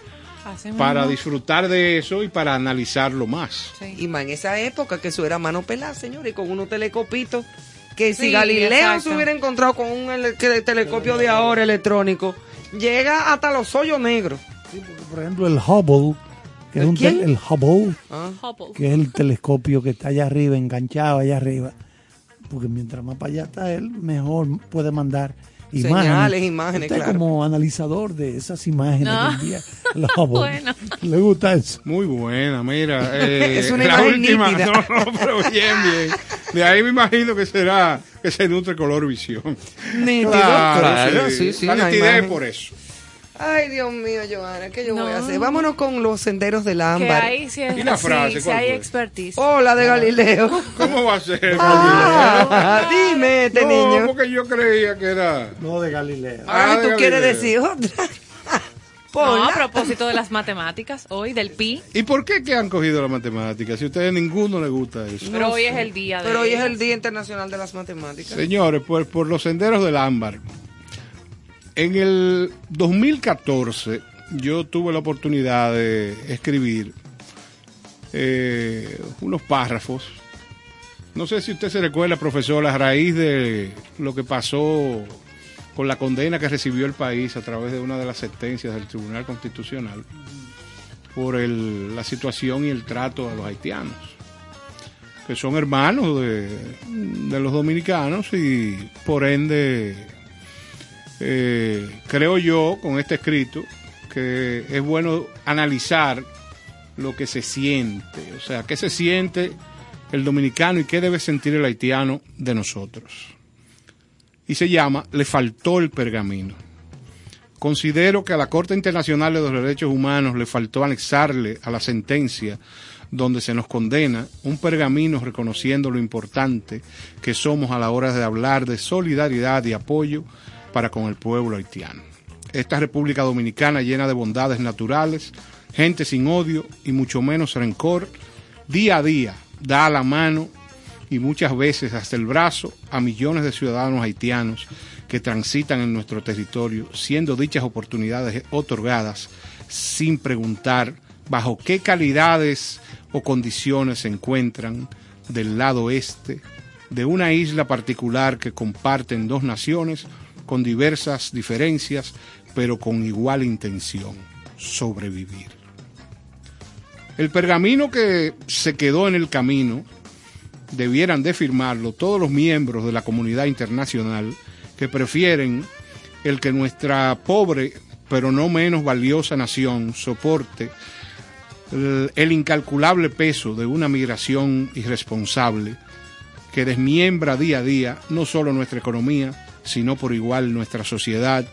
Así para mismo. disfrutar de eso y para analizarlo más. Sí. Y más en esa época que eso era mano pelada, señores, y con unos telescopitos. Que si Sí, Galileo exacto. se hubiera encontrado con un telescopio de ahora electrónico, llega hasta los hoyos negros. Por ejemplo, el Hubble, que es ¿El un quién? el Hubble, Ah. Hubble. que es el telescopio que está allá arriba, enganchado allá arriba. Porque mientras más para allá está él, mejor puede mandar. Señales, imágenes, Usted claro. como analizador de esas imágenes No. que envía el Hubble. Bueno. ¿Le gusta eso? Muy buena, mira. eh, Es una la imagen última, nítida. no, no, pero bien, bien. De ahí me imagino que será que se nutre color visión. Nítido, claro, sí, sí, La nitidez por eso. Ay, Dios mío, Joana, ¿qué yo voy a hacer? Vámonos con los senderos del Que ámbar. ahí sí, es- ¿Y la frase, sí, sí hay expertise. Hola de Galileo. ¿Cómo va a ser? Ah, dime, este no, niño. porque yo creía que era. No, de Galileo. Ahora Ah, tú quieres decir otra. No, a propósito de las matemáticas, hoy del pi, ¿Y por qué que han cogido la matemática? Si a ustedes ninguno les gusta eso. pero hoy es el día de Pero hoy es el Día Internacional de las Matemáticas. Señores, por, por los senderos del ámbar. En el 2014 yo tuve la oportunidad de escribir eh, unos párrafos. No sé si usted se recuerda, profesor, a raíz de lo que pasó con la condena que recibió el país a través de una de las sentencias del Tribunal Constitucional por la situación y el trato a los haitianos que son hermanos de los dominicanos y por ende eh, creo yo con este escrito que es bueno analizar lo que se siente, o sea, qué se siente el dominicano y qué debe sentir el haitiano de nosotros. Y se llama Le faltó el pergamino. Considero que a la Corte Internacional de los Derechos Humanos le faltó anexarle a la sentencia donde se nos condena un pergamino reconociendo lo importante que somos a la hora de hablar de solidaridad y apoyo para con el pueblo haitiano. Esta República Dominicana llena de bondades naturales, gente sin odio y mucho menos rencor, día a día da la mano y muchas veces hasta el brazo a millones de ciudadanos haitianos que transitan en nuestro territorio, siendo dichas oportunidades otorgadas sin preguntar bajo qué calidades o condiciones se encuentran del lado este de una isla particular que comparten dos naciones con diversas diferencias, pero con igual intención, sobrevivir. El pergamino que se quedó en el camino debieran de firmarlo todos los miembros de la comunidad internacional que prefieren el que nuestra pobre pero no menos valiosa nación soporte el, incalculable peso de una migración irresponsable que desmiembra día a día no solo nuestra economía, sino por igual nuestra sociedad,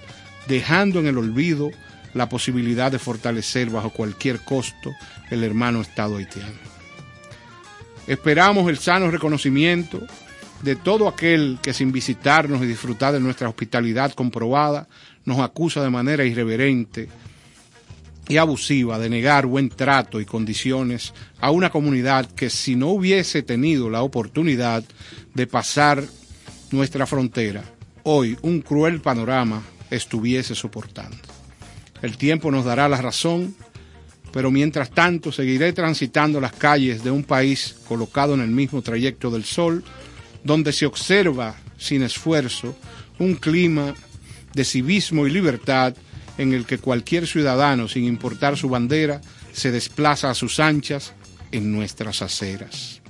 dejando en el olvido la posibilidad de fortalecer bajo cualquier costo el hermano Estado haitiano. Esperamos el sano reconocimiento de todo aquel que sin visitarnos y disfrutar de nuestra hospitalidad comprobada nos acusa de manera irreverente y abusiva de negar buen trato y condiciones a una comunidad que si no hubiese tenido la oportunidad de pasar nuestra frontera, hoy un cruel panorama estuviese soportando. El tiempo nos dará la razón, pero mientras tanto seguiré transitando las calles de un país colocado en el mismo trayecto del sol, donde se observa sin esfuerzo un clima de civismo y libertad en el que cualquier ciudadano, sin importar su bandera, se desplaza a sus anchas en nuestras aceras.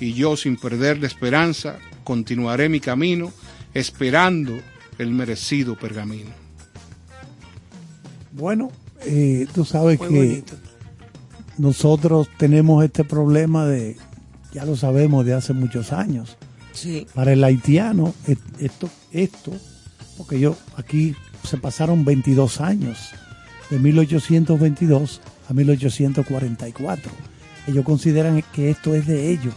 Y yo, sin perder la esperanza, continuaré mi camino esperando el merecido pergamino. Bueno, eh, tú sabes Muy que bonito. nosotros tenemos este problema de, ya lo sabemos de hace muchos años. Sí. Para el haitiano, esto, esto, porque yo aquí se pasaron 22 años, de 1822 a 1844. Ellos consideran que esto es de ellos.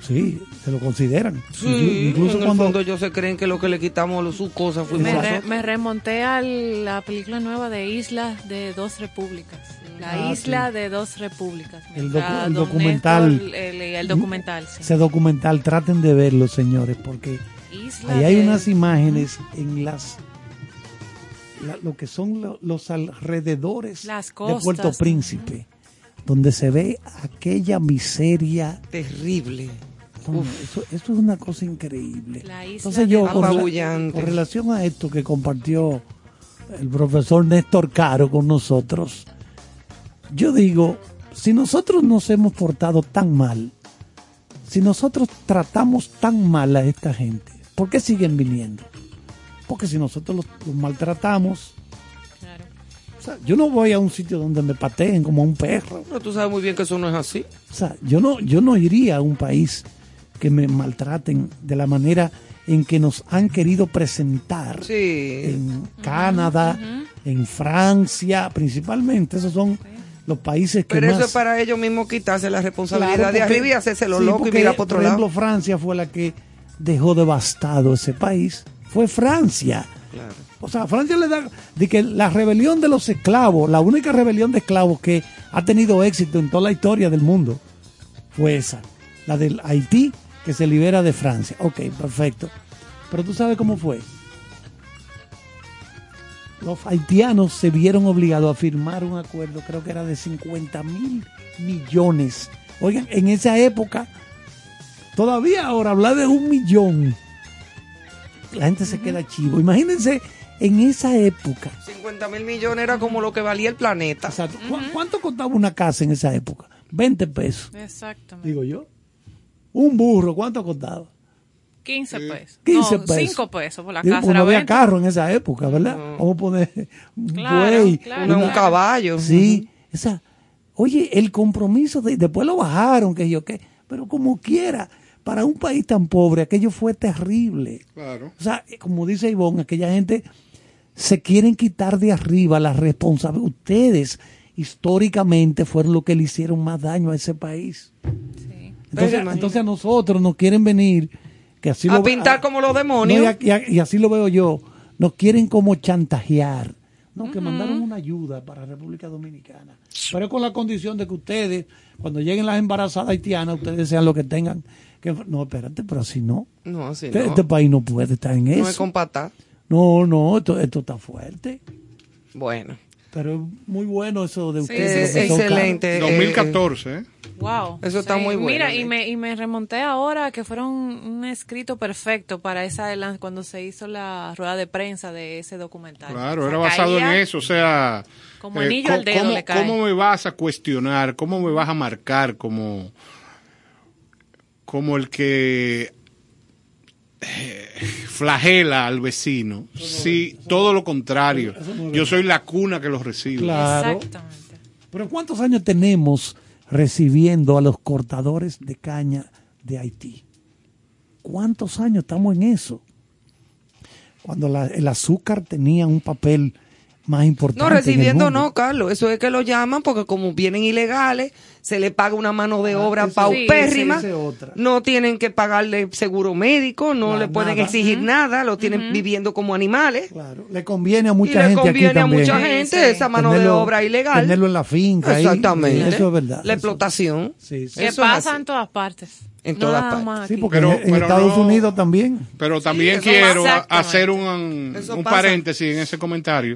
Sí, se lo consideran. Sí, Inclu- incluso en el cuando fondo ellos se creen que lo que le quitamos sus cosas fuimos Me, re- me remonté a la película nueva de Isla de Dos Repúblicas. La Ah, Isla sí. de Dos Repúblicas. El docu- documental. Néstor, el, el documental, sí. ese documental, traten de verlo, señores, porque Isla ahí hay de- unas imágenes en las la- lo que son lo- los alrededores Las de Puerto. Príncipe, donde se ve aquella miseria. Terrible. Eso, eso es una cosa increíble. La isla Entonces yo, con, con relación a esto que compartió el profesor Néstor Caro con nosotros, yo digo, si nosotros nos hemos portado tan mal, si nosotros tratamos tan mal a esta gente, ¿por qué siguen viniendo? Porque si nosotros los, los maltratamos, Claro. o sea, yo no voy a un sitio donde me pateen como a un perro. Pero tú sabes muy bien que eso no es así. O sea, yo no, yo no iría a un país que me maltraten de la manera en que nos han querido presentar Sí. en Canadá, en Francia, principalmente. Esos son los países que Pero más... eso es para ellos mismos quitarse la responsabilidad Claro, de porque- arriba y hacerse lo sí, loco y mirar para otro por lado. ejemplo, Francia fue la que dejó devastado ese país. Fue Francia. Claro. O sea, Francia le da de que la rebelión de los esclavos, la única rebelión de esclavos que ha tenido éxito en toda la historia del mundo fue esa, la del Haití que se libera de Francia. Ok, perfecto. Pero tú sabes cómo fue. Los haitianos se vieron obligados a firmar un acuerdo, creo que era de 50 mil millones. Oigan, en esa época, todavía ahora hablar de un millón, la gente se queda chivo. Imagínense en esa época. 50 mil millones era como lo que valía el planeta. Exacto. ¿Cu- ¿Cuánto costaba una casa en esa época? 20 pesos, Exactamente. digo yo. Un burro, ¿cuánto costaba? 15 pesos. 15 no, pesos. 5 pesos por la Digo, casa. pues no había 20. carro en esa época, ¿verdad? Vamos a poner un Claro, buey, claro, un caballo. Sí, esa, oye, el compromiso, de, después lo bajaron, que yo qué, pero como quiera, para un país tan pobre, aquello fue terrible. Claro. O sea, eh, como dice Ivonne, aquella gente se quieren quitar de arriba la responsabilidad. Ustedes históricamente fueron los que le hicieron más daño a ese país. Sí. Entonces, a nosotros nos quieren venir, que así A lo pintar como los demonios. no, y, a- y a- y así lo veo yo. Nos quieren como chantajear. No, que mandaron una ayuda para República Dominicana. Pero con la condición de que ustedes, cuando lleguen las embarazadas haitianas, ustedes sean lo que tengan. Que, no, espérate, pero así no. No, así Este, no. este país no puede estar en No es eso. patas. No, no, esto, esto está fuerte. Bueno. Pero es muy bueno eso de ustedes. sí, son excelente. Eh, 2014, ¿eh? Wow. Eso está muy bueno, Mira, y me, y me remonté ahora que fueron un escrito perfecto para esa cuando se hizo la rueda de prensa de ese documental. Claro, O sea, era basado en eso, o sea... eh, Como anillo al dedo ¿cómo, le cae. ¿Cómo me vas a cuestionar? ¿Cómo me vas a marcar como, como el que eh, flagela al vecino? Sí, todo lo contrario. Yo soy la cuna que los recibe. Claro. Exactamente. Pero ¿cuántos años tenemos recibiendo a los cortadores de caña de Haití? ¿Cuántos años estamos en eso? Cuando la- el azúcar tenía un papel más importante. No, recibiendo no, Carlos. Eso es que lo llaman porque como vienen ilegales, se le paga una mano de obra eso- paupérrima. otra. No tienen que pagarle seguro médico, no No, le pueden nada. exigir nada, lo tienen viviendo como animales. Claro, le conviene a mucha y le gente aquí conviene a también. mucha Sí, gente sí. esa mano de obra ilegal. Tenerlo en la finca. ahí. Exactamente. Eso es verdad. La Eso- explotación. Sí, sí. Que pasa en todas partes. En No todas partes. más Sí, porque Pero- en, en pero Estados no- Unidos también. Pero también quiero hacer un, un paréntesis en ese comentario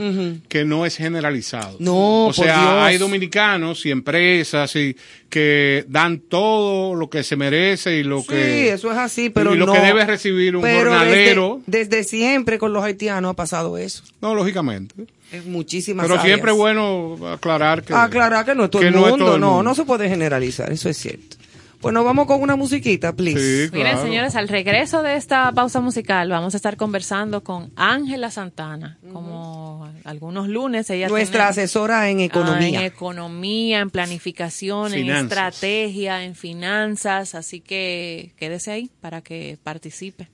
que no es generalizado. No, o por sea, Dios. hay dominicanos y empresas y que dan todo lo que se merece y lo Sí, que eso es así, pero y lo no. que debe recibir un Pero jornalero. Desde, desde siempre con los haitianos ha pasado eso. No, lógicamente. En muchísimas Pero áreas. siempre es bueno aclarar que Aclarar que no es todo el que no mundo. es todo el no, mundo. no se puede generalizar, eso es cierto. Bueno, vamos con una musiquita, please. Sí, Miren, señores, al regreso de esta pausa musical vamos a estar conversando con Ángela Santana. Como algunos lunes, ella Nuestra tiene- asesora en Ah, economía. en economía, en planificación, en Finanzas. estrategia, en finanzas. Así que quédese ahí para que participe.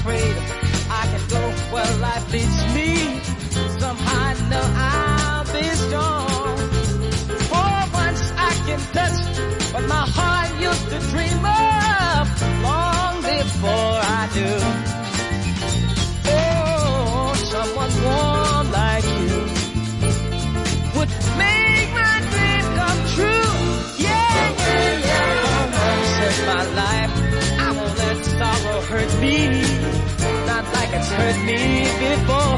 Unafraid, I can go where life leads me. Somehow I know I'll be strong. For once I can touch what my heart used to dream of long before I do. Hurt me before.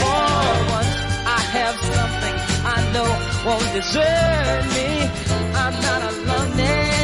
For once, I have something I know won't desert me. I'm not alone anymore.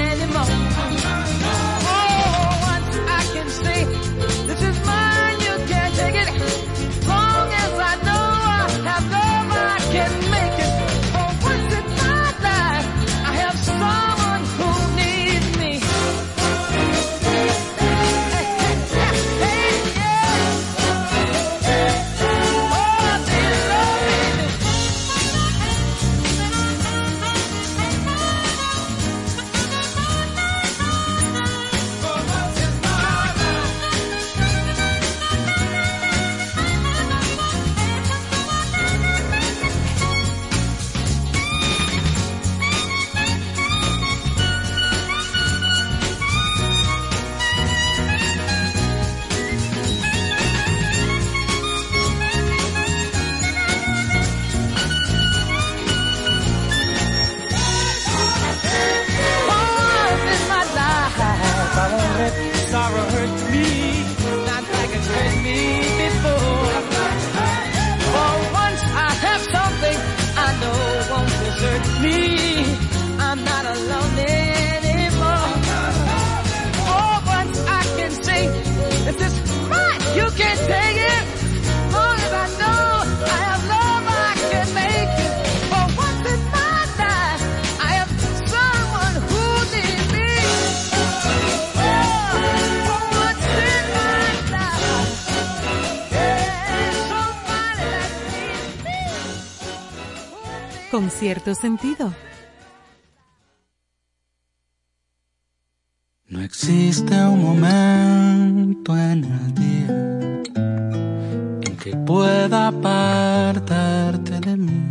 Con cierto sentido. No existe un momento en el día en que pueda apartarte de mí.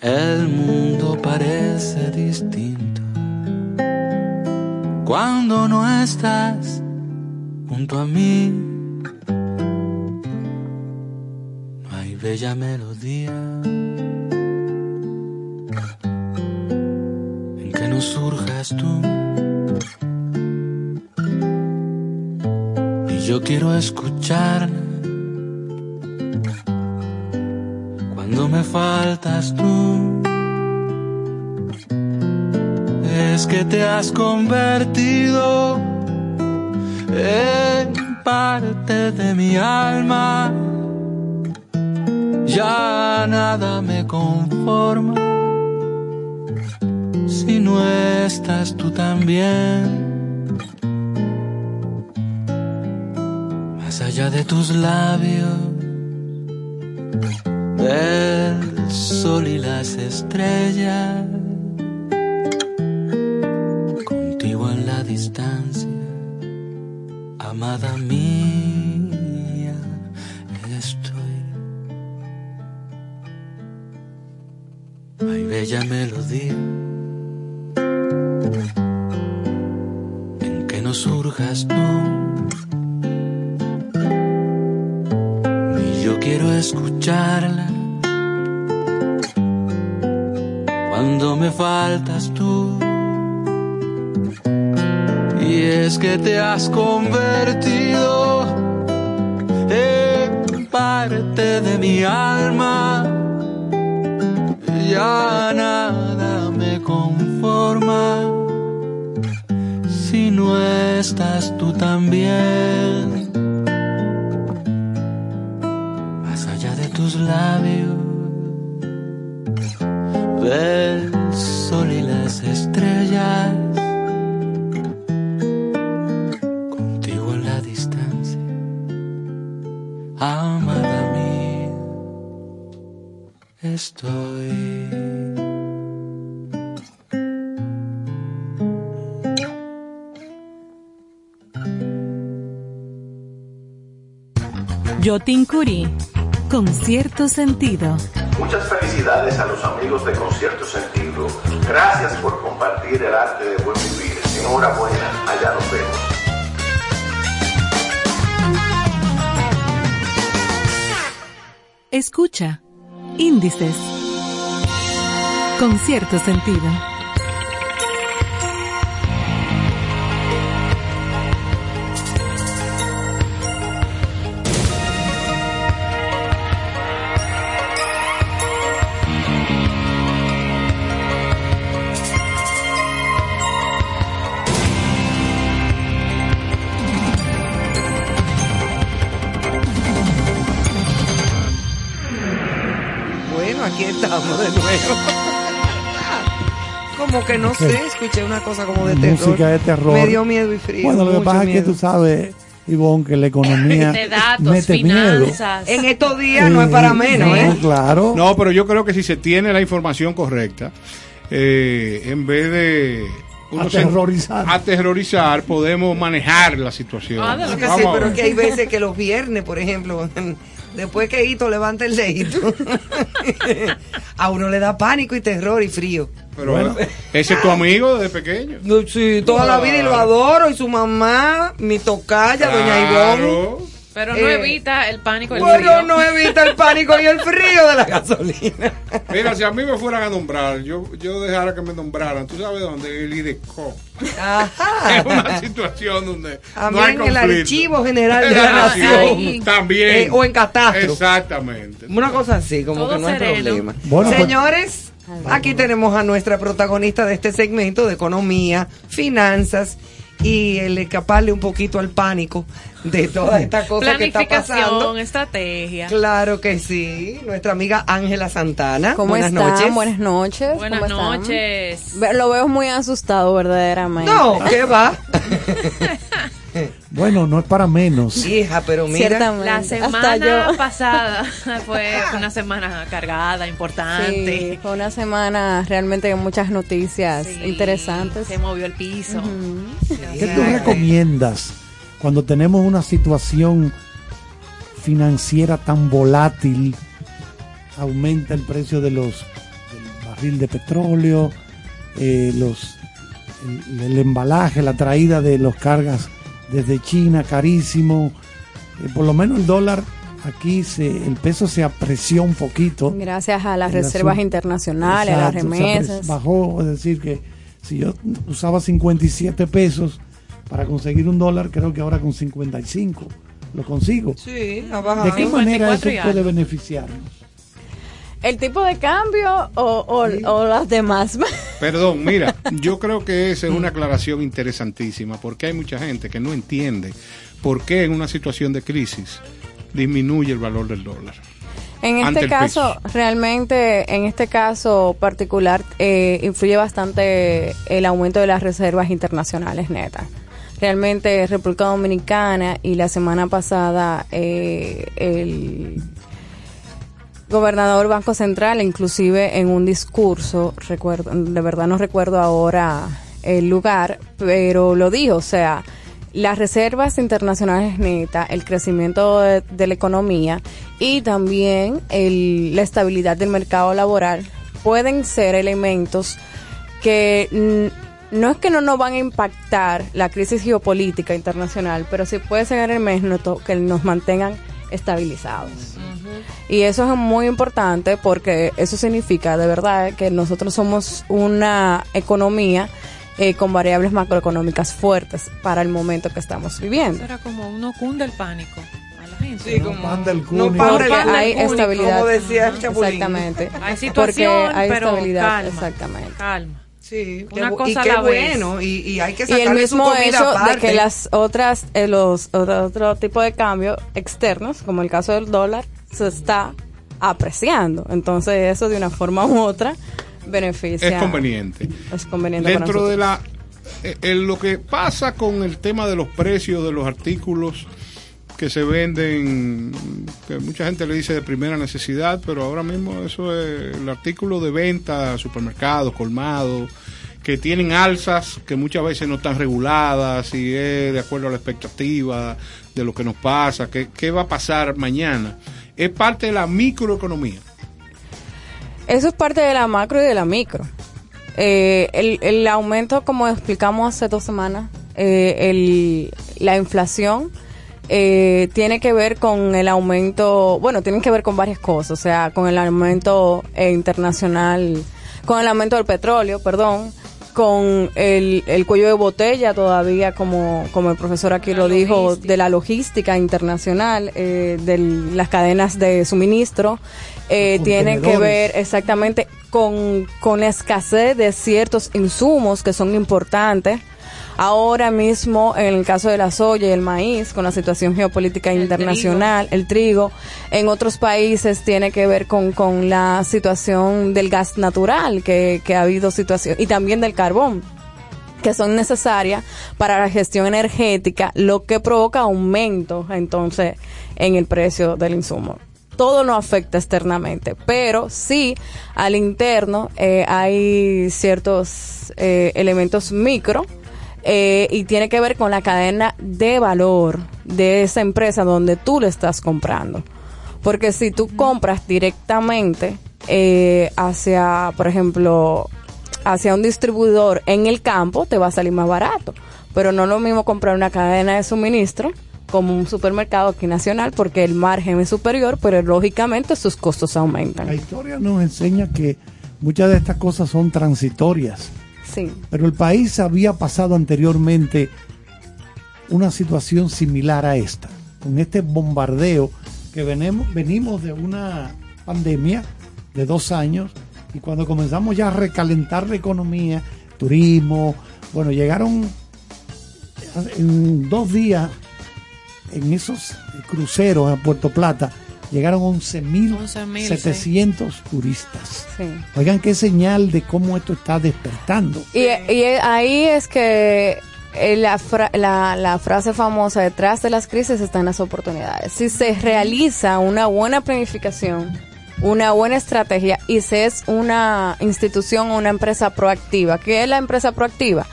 El mundo parece distinto cuando no estás junto a mí. No hay bella melodía Y yo quiero escucharla cuando me faltas tú. Es que te has convertido en parte de mi alma. Ya nada me conforma si no estás tú también. Más allá de tus labios, del sol y las estrellas, contigo en la distancia, amada mía, estoy. Hay bella melodía tú. Y yo quiero escucharla cuando me faltas tú. Y es que te has convertido en parte de mi alma. Ya estás tú también. Yotin Curi, con cierto sentido. Muchas felicidades a los amigos de Concierto Sentido. Gracias por compartir el arte de buen vivir. Enhorabuena, allá nos vemos. Escucha. Índices. Con cierto sentido. Aquí estamos de nuevo. Como que no sé, escuché una cosa como de terror. Música de terror. Me dio miedo y frío. Bueno, lo que pasa es que miedo. tú sabes, Ivonne, que la economía De datos, mete miedo. finanzas. En estos días no es para menos, no, ¿eh? Claro. No, pero yo creo que si se tiene la información correcta, eh, en vez de uno se- Aterrorizar. aterrorizar, podemos manejar la situación. Ah, de lo que Vamos sí, pero que hay veces que los viernes, por ejemplo, después que Hito levanta el dedito, a uno le da pánico y terror y frío. Pero, ese es tu amigo desde pequeño. Sí, toda la vida y lo adoro. Y su mamá, mi tocaya, doña Ivonne. Pero no Eh, evita el pánico del Bueno, frío. no evita el pánico y el frío de la gasolina. Mira, si a mí me fueran a nombrar, yo, yo dejara que me nombraran. ¿Tú sabes dónde? El IDECO. Ajá. Es una situación donde A mí no hay en el. Archivo General de la Nación. También. Eh, o en catastro. Exactamente. Una cosa así, como Todo que no hay sereno. problema. Bueno, pues- Señores, aquí tenemos a nuestra protagonista de este segmento de economía, finanzas y el escaparle un poquito al pánico de toda esta cosa que está Planificación, pasando. estrategia. Claro que sí. Nuestra amiga Ángela Santana. ¿Cómo Buenas están? noches. Buenas noches. Buenas noches. Lo veo muy asustado, verdaderamente. No, ¿qué va? Bueno, no es para menos. Hija, pero mira. La semana pasada fue una semana cargada, importante. Sí, fue una semana realmente con muchas noticias Sí, interesantes. Se movió el piso. ¿Qué tú recomiendas cuando tenemos una situación financiera tan volátil? Aumenta el precio de los del barril de petróleo, eh, los el, el embalaje, la traída de los cargas desde China carísimo. Eh, por lo menos el dólar aquí se, el peso se apreció un poquito. Gracias a las reservas internacionales, a las remesas. Bajó, es decir, que si yo usaba 57 pesos para conseguir un dólar, creo que ahora con 55 lo consigo. Sí, ha ¿De bajado. qué manera 54 eso puede beneficiarnos? ¿El tipo de cambio o, o- o las demás? Perdón, mira, yo creo que esa es una aclaración interesantísima, porque hay mucha gente que no entiende por qué en una situación de crisis disminuye el valor del dólar. En este caso, peso. realmente, en este caso particular, eh, influye bastante el aumento de las reservas internacionales netas. Realmente, República Dominicana y la semana pasada, eh, el gobernador Banco Central, inclusive en un discurso, recuerdo, de verdad no recuerdo ahora el lugar, pero lo dijo, o sea, las reservas internacionales netas, el crecimiento de, la economía y también el- la estabilidad del mercado laboral. Pueden ser elementos que no es que no nos van a impactar la crisis geopolítica internacional, pero sí puede ser elementos que nos mantengan estabilizados. Y eso es muy importante porque eso significa de verdad que nosotros somos una economía eh, con variables macroeconómicas fuertes para el momento que estamos viviendo. Eso era como uno cunde el pánico a la gente. Sí, ¿no? como panda el no panda el hay como estabilidad. decía el Chapulín. Exactamente. Hay situación, Porque hay pero estabilidad. calma. Exactamente. Calma. Sí, Una qué cosa y a qué la vez. bueno, y, y hay que Y el sacarle su mismo comida hecho de aparte. que las otras, eh, los otro, otro tipo de cambios externos, como el caso del dólar, se está apreciando. Entonces eso de una forma u otra beneficia. Es conveniente. Es conveniente para Dentro de nosotros. la eh, eh, lo que pasa con el tema de los precios de los artículos que se venden, que mucha gente le dice de primera necesidad, pero ahora mismo eso es el artículo de venta, supermercados, colmados, que tienen alzas que muchas veces no están reguladas y es de acuerdo a la expectativa de lo que nos pasa, que, qué va a pasar mañana. Es parte de la microeconomía. Eso es parte de la macro y de la micro. Eh, el, el aumento, como explicamos hace dos semanas, eh, el, la inflación eh, tiene que ver con el aumento, bueno, tienen que ver con varias cosas, o sea, con el aumento eh, internacional, con el aumento del petróleo, perdón, con el, el cuello de botella todavía, como, como el profesor aquí La lo dijo, de la logística internacional, eh, de las cadenas de suministro, eh, tiene que ver exactamente con, con la escasez de ciertos insumos que son importantes. Ahora mismo, en el caso de la soya y el maíz, con la situación geopolítica El internacional, el trigo, en otros países tiene que ver con, con la situación del gas natural, que, que ha habido situación, y también del carbón que son necesarias para la gestión energética, lo que provoca aumento entonces en el precio del insumo. Todo no afecta externamente, pero sí al interno eh, hay ciertos eh, elementos micro eh, y tiene que ver con la cadena de valor de esa empresa donde tú le estás comprando. Porque si tú compras directamente eh, hacia, por ejemplo, hacia un distribuidor en el campo, te va a salir más barato. Pero no es lo mismo comprar una cadena de suministro como un supermercado aquí nacional porque el margen es superior, pero lógicamente sus costos La aumentan. historia nos enseña que muchas de estas cosas son transitorias, Sí. pero el país había pasado anteriormente una situación similar a esta, con este bombardeo que venimos, venimos de una pandemia de dos años y cuando comenzamos ya a recalentar la economía, turismo, bueno, llegaron en dos días en esos cruceros a Puerto Plata, llegaron 11.700 turistas. Sí. Oigan qué señal de cómo esto está despertando. Y, y ahí es que eh, la, fra- la, la frase famosa, detrás de las crisis están las oportunidades. Si se realiza una buena planificación, una buena estrategia y se es una institución o una empresa proactiva, ¿qué es la empresa proactiva?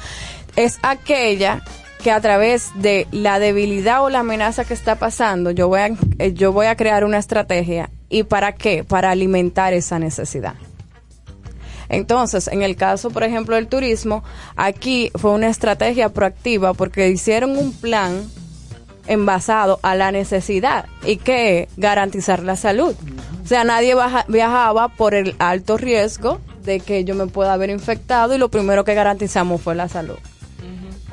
Es aquella que a través de la debilidad o la amenaza que está pasando, yo voy a, eh, yo voy a crear una estrategia. ¿Y para qué? Para alimentar esa necesidad. Entonces, en el caso, por ejemplo, del turismo, aquí fue una estrategia proactiva porque hicieron un plan envasado a la necesidad y que garantizar la salud. O sea, nadie viajaba por el alto riesgo de que yo me pueda haber infectado y lo primero que garantizamos fue la salud.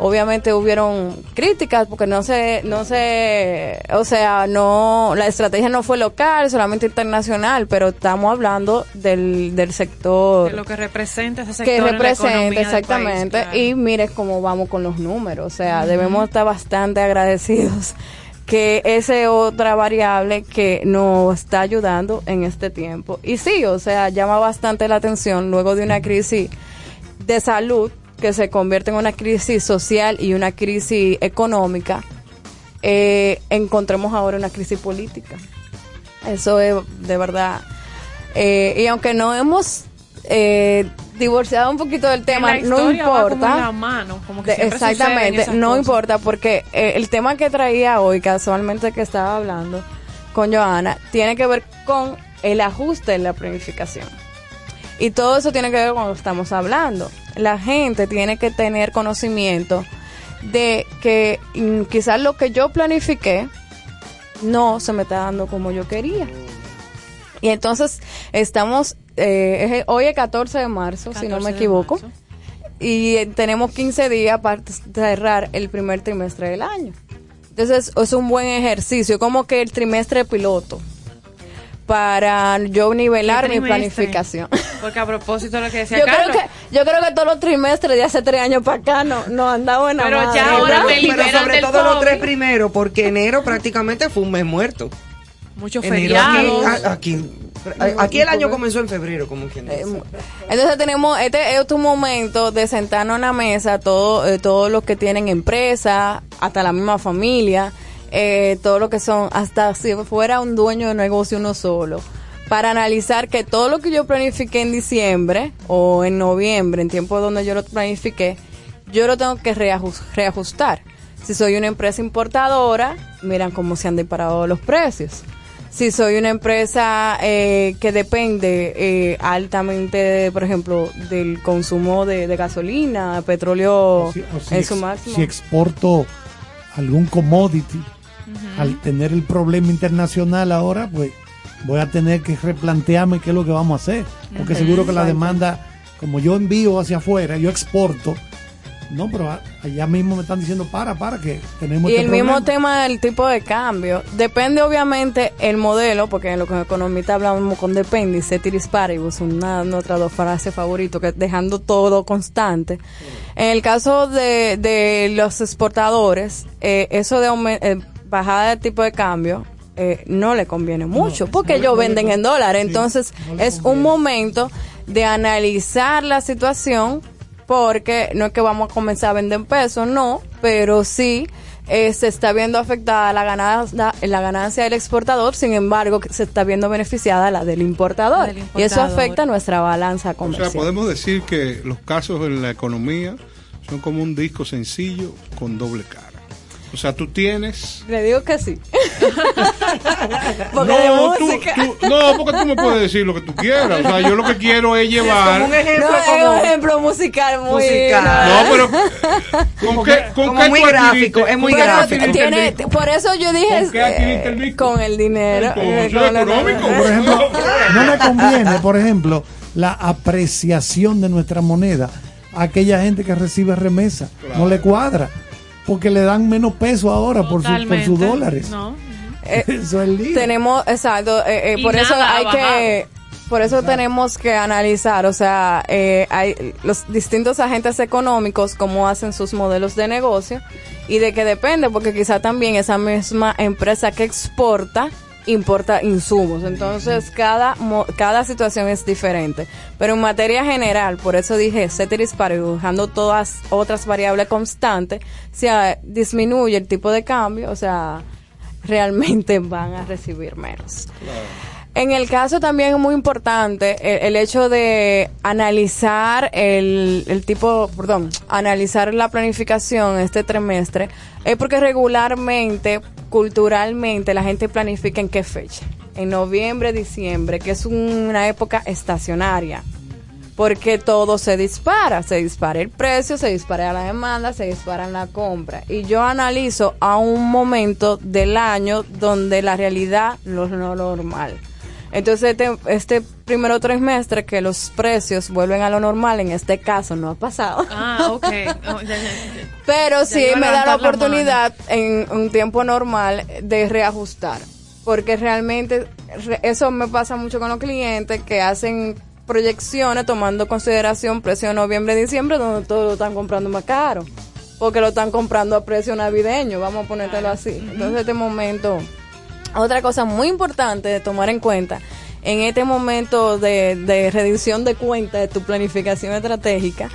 Obviamente hubieron críticas porque no se, no se, o sea, no, la estrategia no fue local, solamente internacional, pero estamos hablando del, del sector De lo que representa ese sector que en la representa exactamente país, claro. y mire cómo vamos con los números o sea debemos estar bastante agradecidos que esa es otra variable que nos está ayudando en este tiempo. Y sí o sea llama bastante la atención luego de una crisis de salud que se convierte en una crisis social y una crisis económica eh, encontremos ahora una crisis política eso es de verdad. Eh, y aunque no hemos eh, divorciado un poquito del tema, no como importa. la mano, como que De- siempre suceden exactamente, no cosas. importa porque eh, el tema que traía hoy, casualmente que estaba hablando con Joana, tiene que ver con el ajuste en la planificación. Y todo eso tiene que ver con lo que estamos hablando. La gente tiene que tener conocimiento de que mm, quizás lo que yo planifiqué no se me está dando como yo quería. Y entonces estamos, eh, es- hoy es 14 de marzo, si no 14 me equivoco, y tenemos 15 días para cerrar el primer trimestre del año. Entonces es un buen ejercicio, como que el trimestre piloto, para yo nivelar ¿Qué mi planificación. Porque a propósito de lo que decía Yo creo, que, yo creo que todos los trimestres de hace tres años para acá no, no andaba en la Pero madre, ya ahora te Pero sobre del todo los tres primeros, porque enero prácticamente fue un mes muerto. muchos aquí, feriados. aquí, aquí el año comenzó en febrero, como quien dice. Entonces tenemos, este es tu momento de sentarnos en la mesa, todo, eh, todos los que tienen empresa, hasta la misma familia, eh, todo lo que son, hasta si fuera un dueño de negocio uno solo, para analizar que todo lo que yo planifiqué en diciembre o en noviembre, en tiempo donde yo lo planifiqué, yo lo tengo que reajus- reajustar. Si soy una empresa importadora, miran cómo se han disparado los precios. Si soy una empresa eh, que depende eh, altamente, por ejemplo, del consumo de, de gasolina, petróleo O si- o si en su ex- máximo. si exporto algún commodity, al tener el problema internacional ahora, pues voy a tener que replantearme qué es lo que vamos a hacer. Porque seguro que la demanda, como yo envío hacia afuera, yo exporto, no, pero allá mismo me están diciendo para, para, que tenemos Y este el mismo tema del tipo de cambio. Depende obviamente el modelo, porque en lo que en economista hablamos con depende y ceteris paribus, una nuestra dos frases favoritos, que dejando todo constante. En el caso de, de los exportadores, eh, eso de eh, bajada del tipo de cambio eh, no le conviene mucho, porque ellos venden en dólares. Entonces es un momento de analizar la situación porque no es que vamos a comenzar a vender en pesos, no, pero sí eh, se está viendo afectada la ganancia, la ganancia del exportador, sin embargo que se está viendo beneficiada la del importador. Del Y eso afecta nuestra balanza O comercial. sea, podemos decir que los casos en la economía son como un disco sencillo con doble cara. O sea, tú tienes... Le digo que sí. porque de No, tú- música. tú- no, porque tú me puedes decir lo que tú quieras. O sea, yo lo que quiero es llevar... Como un ejemplo no, es como, un ejemplo musical muy... Musical. No, pero ¿con qué, con como qué muy gráfico, es muy gráfico. Tiene, por eso yo dije ¿Con qué adquiriste el eh, disco? con el dinero. Con eh, con económico. Por ejemplo, no me conviene, por ejemplo, la apreciación de nuestra moneda a aquella gente que recibe remesa. No le cuadra. Porque le dan menos peso ahora por, su- por sus dólares. No. Eh, Eso es lío. tenemos exacto eh, eh, por eso hay que por eso tenemos que analizar o sea eh, hay los distintos agentes económicos cómo hacen sus modelos de negocio y de qué depende porque quizá también esa misma empresa que exporta importa insumos. Entonces, cada, mo- cada situación es diferente. Pero en materia general, por eso dije ceteris paribus, dejando todas otras variables constantes, si ah, disminuye el tipo de cambio, o sea, realmente van a recibir menos. En el caso también es muy importante el, el hecho de analizar el, el tipo, perdón, analizar la planificación este trimestre, es porque regularmente, culturalmente, la gente planifica en qué fecha. En noviembre, diciembre, que es una época estacionaria. Porque todo se dispara, se dispara el precio, se dispara la demanda, se dispara la compra. Y yo analizo a un momento del año donde la realidad no es lo normal. Entonces, este, este primero trimestre que los precios vuelven a lo normal, en este caso no ha pasado. Ah, ok. Oh, ya, ya, ya. Pero sí me da la oportunidad en un tiempo normal de reajustar. Porque realmente re- eso me pasa mucho con los clientes que hacen proyecciones tomando en consideración precio de noviembre diciembre donde todos lo están comprando más caro. Porque lo están comprando a precio navideño, vamos a ponértelo así. Entonces, este momento otra cosa muy importante de tomar en cuenta en este momento de, de reducción de cuenta de tu planificación estratégica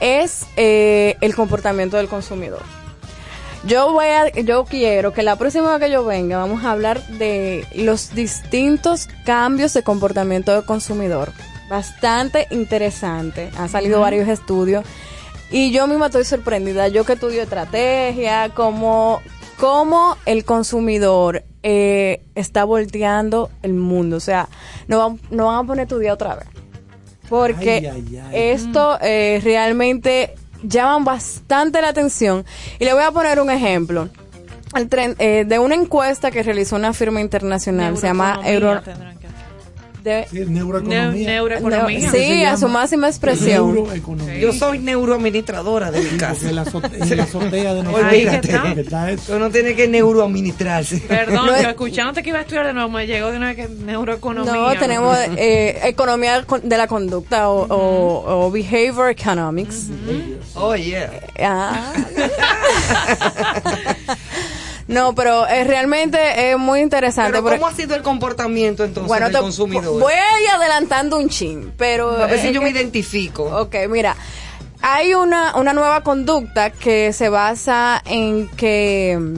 es eh, el comportamiento del consumidor. Yo voy a, yo quiero que la próxima vez que yo venga vamos a hablar de los distintos cambios de comportamiento del consumidor. Bastante interesante. Han salido varios estudios y yo misma estoy sorprendida. Yo que estudio estrategia, cómo, cómo el consumidor eh, está volteando el mundo. O sea, no van, no van a poner tu día otra vez. Porque Ay, ay, ay. esto eh, realmente llaman bastante la atención. Y le voy a poner un ejemplo. El tren- eh, de una encuesta que realizó una firma internacional, se llama Euro... De- neuroeconomía. Neu- neuroeconomía. Sí, a su máxima expresión. Neuroeconomía. Yo soy neuroadministradora de mi casa. En la azotea de nosotros. Olvídate. Uno tiene que neuroadministrarse. Perdón, No yo escuchándote que iba a estudiar de nuevo, me llegó de una que neuroeconomía. No, tenemos eh, economía con- de la conducta o, o- o behavior economics. Oh, yeah. Ah. no, pero eh, realmente es muy interesante. Pero porque- ¿cómo ha sido el comportamiento entonces Bueno, del te- consumidor? voy a ir adelantando un chin, pero... A ver si yo que- me identifico. Ok, mira, hay una, una nueva conducta que se basa en que mm,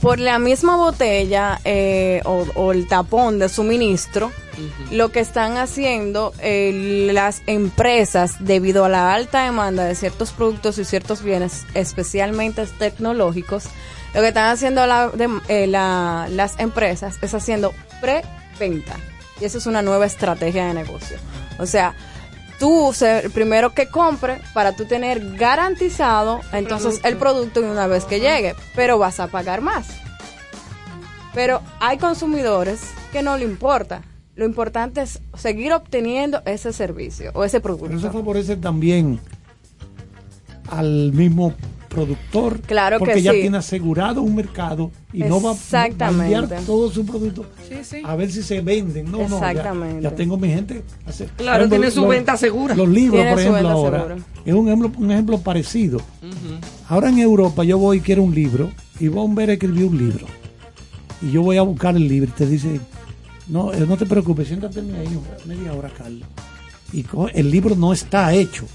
por la misma botella eh, o, o el tapón de suministro, lo que están haciendo eh, las empresas debido a la alta demanda de ciertos productos y ciertos bienes, especialmente tecnológicos, lo que están haciendo la- de- eh, la- las empresas es haciendo preventa. Y esa es una nueva estrategia de negocio. O sea, tú ser el primero que compre para tú tener garantizado entonces el producto una vez que llegue, pero vas a pagar más. Pero hay consumidores que no le importa. Lo importante es seguir obteniendo ese servicio o ese Pero eso producto. favorece también al mismo productor. Claro que porque ya sí. tiene asegurado un mercado y no va, a enviar todo su producto Sí, sí. a ver si se venden. No, no, ya- tengo mi gente. hace- Claro, ejemplo, tiene su venta segura. Los libros, Tiene por ejemplo, ahora. segura. Es un ejemplo, un ejemplo parecido. Ahora en Europa yo voy y quiero un libro y Bomber escribió un libro. Y yo voy a buscar el libro y te dice, no, eh, no te preocupes, siéntate ahí media hora, Carlos. Y el libro no está hecho.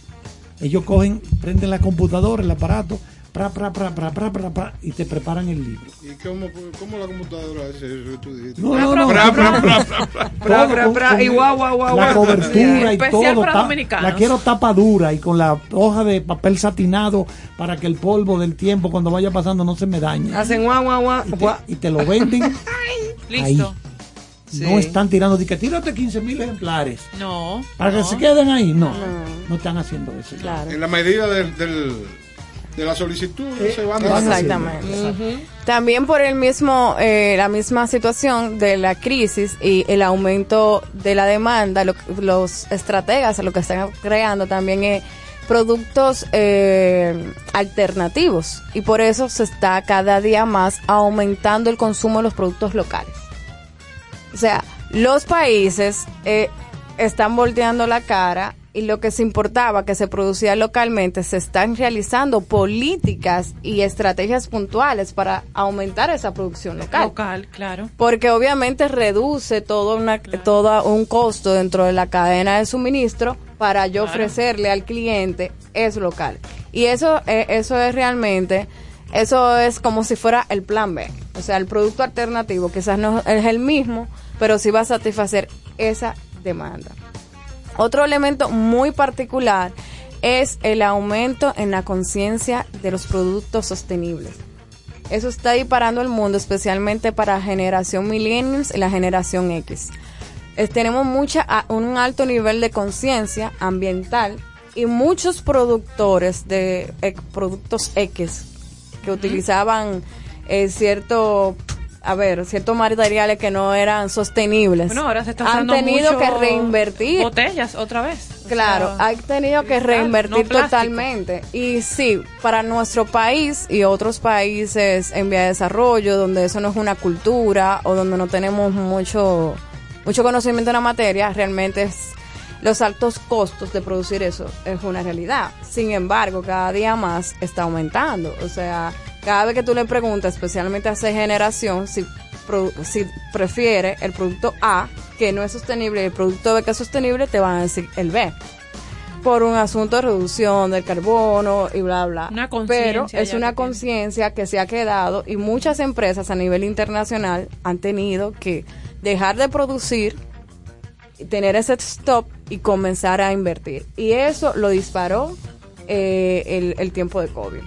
Ellos cogen, prenden la computadora, el aparato, pra, pra, pra, pra, pra, pra, pra, y te preparan el libro. ¿Y cómo, cómo la computadora hace eso tú dijiste? No, no, no. Pra, pra, pra, pra, pra. Pra, y guau, guau, guau, La cobertura y Especial todo. para ta- dominicanos. la quiero tapa dura y con la hoja de papel satinado para que el polvo del tiempo cuando vaya pasando no se me dañe. Hacen guau, guau, guau. Y te, guau. y te lo venden. Listo. Sí. No están tirando de que tírate 15 mil ejemplares. No. Para no. que se queden ahí. No, no, están haciendo eso. Claro. En la medida del, del- de la solicitud Eh, se van van dando. Exactamente. También por el mismo, eh, la misma situación de la crisis y el aumento de la demanda, lo- los estrategas lo que están creando también es productos eh, alternativos y por eso se está cada día más aumentando el consumo de los productos locales. O sea, los países eh, están volteando la cara y lo que se importaba, que se producía localmente, se están realizando políticas y estrategias puntuales para aumentar esa producción local. Local, claro. Porque obviamente reduce todo, una, todo un costo dentro de la cadena de suministro para yo Claro. ofrecerle al cliente es local. Y eso, eh, eso es realmente, eso es como si fuera el plan B. O sea, el producto alternativo quizás no es el mismo, pero sí va a satisfacer esa demanda. Otro elemento muy particular es el aumento en la conciencia de los productos sostenibles. Eso está disparando el mundo, especialmente para generación millennials y la generación X. Eh, tenemos mucha, un alto nivel de conciencia ambiental y muchos productores de eh, productos X que utilizaban eh, cierto, a ver, ciertos materiales que no eran sostenibles. Bueno, ahora se está Han tenido que reinvertir. Botellas, otra vez. Claro, sea, hay tenido que reinvertir no totalmente. Y sí, para nuestro país y otros países en vía de desarrollo, donde eso no es una cultura o donde no tenemos mucho, mucho conocimiento en la materia, realmente es los altos costos de producir eso es una realidad. Sin embargo, cada día más está aumentando. O sea, cada vez que tú le preguntas, especialmente a esa generación, si, prefiere el producto A, que no es sostenible, y el producto B que es sostenible, te van a decir el B. Por un asunto de reducción del carbono y bla, bla. Una Pero es una conciencia que se ha quedado y muchas empresas a nivel internacional han tenido que dejar de producir tener ese stop y comenzar a invertir. Y eso lo disparó eh, el, el tiempo de COVID.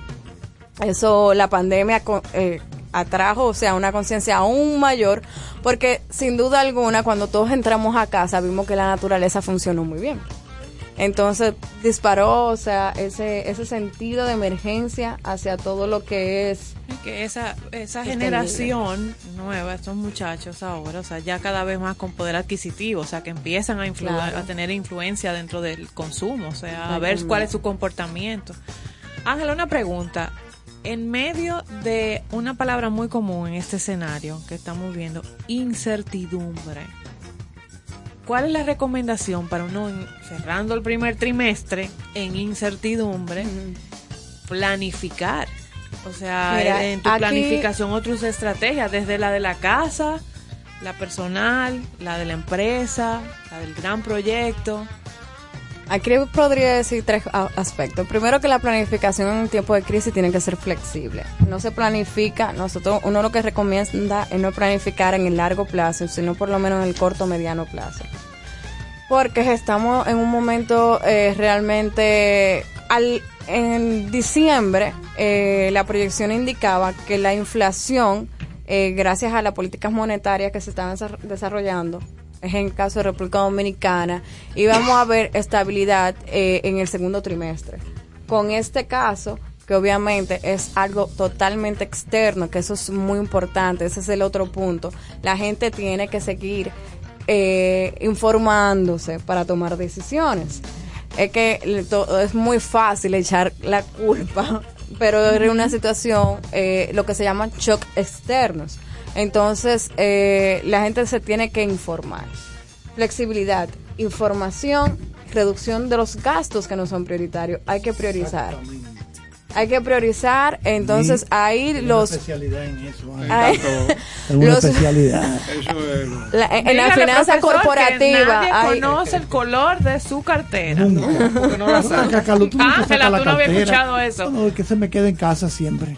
Eso, la pandemia eh, atrajo, o sea, una conciencia aún mayor, porque sin duda alguna, cuando todos entramos a casa, vimos que la naturaleza funcionó muy bien. Entonces disparó, o sea, ese, ese sentido de emergencia hacia todo lo que es que esa, esa Sostenible. generación nueva, estos muchachos ahora, o sea, ya cada vez más con poder adquisitivo, o sea, que empiezan a, influ- Claro. a tener influencia dentro del consumo, o sea, a ver cuál es su comportamiento. Ángela, una pregunta. En medio de una palabra muy común en este escenario que estamos viendo, incertidumbre. ¿Cuál es la recomendación para uno, en- cerrando el primer trimestre en incertidumbre, planificar? O sea, Mira, en tu aquí- planificación otras estrategias, desde la de la casa, la personal, la de la empresa, la del gran proyecto. Aquí podría decir tres aspectos. Primero que la planificación en tiempo de crisis tiene que ser flexible. No se planifica, nosotros, uno lo que recomienda es no planificar en el largo plazo, sino por lo menos en el corto mediano plazo. Porque estamos en un momento eh, realmente al en diciembre eh, la proyección indicaba que la inflación eh, gracias a las políticas monetarias que se desar- desarrollando es en el caso de República Dominicana y vamos a ver estabilidad eh, en el segundo trimestre con este caso que obviamente es algo totalmente externo, que eso es muy importante, ese es el otro punto. La gente tiene que seguir eh, informándose para tomar decisiones. Es que le- to- es muy fácil echar la culpa, pero es una situación, eh, lo que se llaman shock externos. Entonces, eh, la gente se tiene que informar. Flexibilidad, información, reducción de los gastos que no son prioritarios. Hay que priorizar. Hay que priorizar, entonces ahí los... especialidad en eso. Ay, Es una los- especialidad. Eso es. la- en, en la finanza que corporativa nadie hay- conoce el color de su cartera. Porque no la saca. Saca, Carlos, tú Ángela, no habías escuchado eso. No, es que se me quede en casa siempre.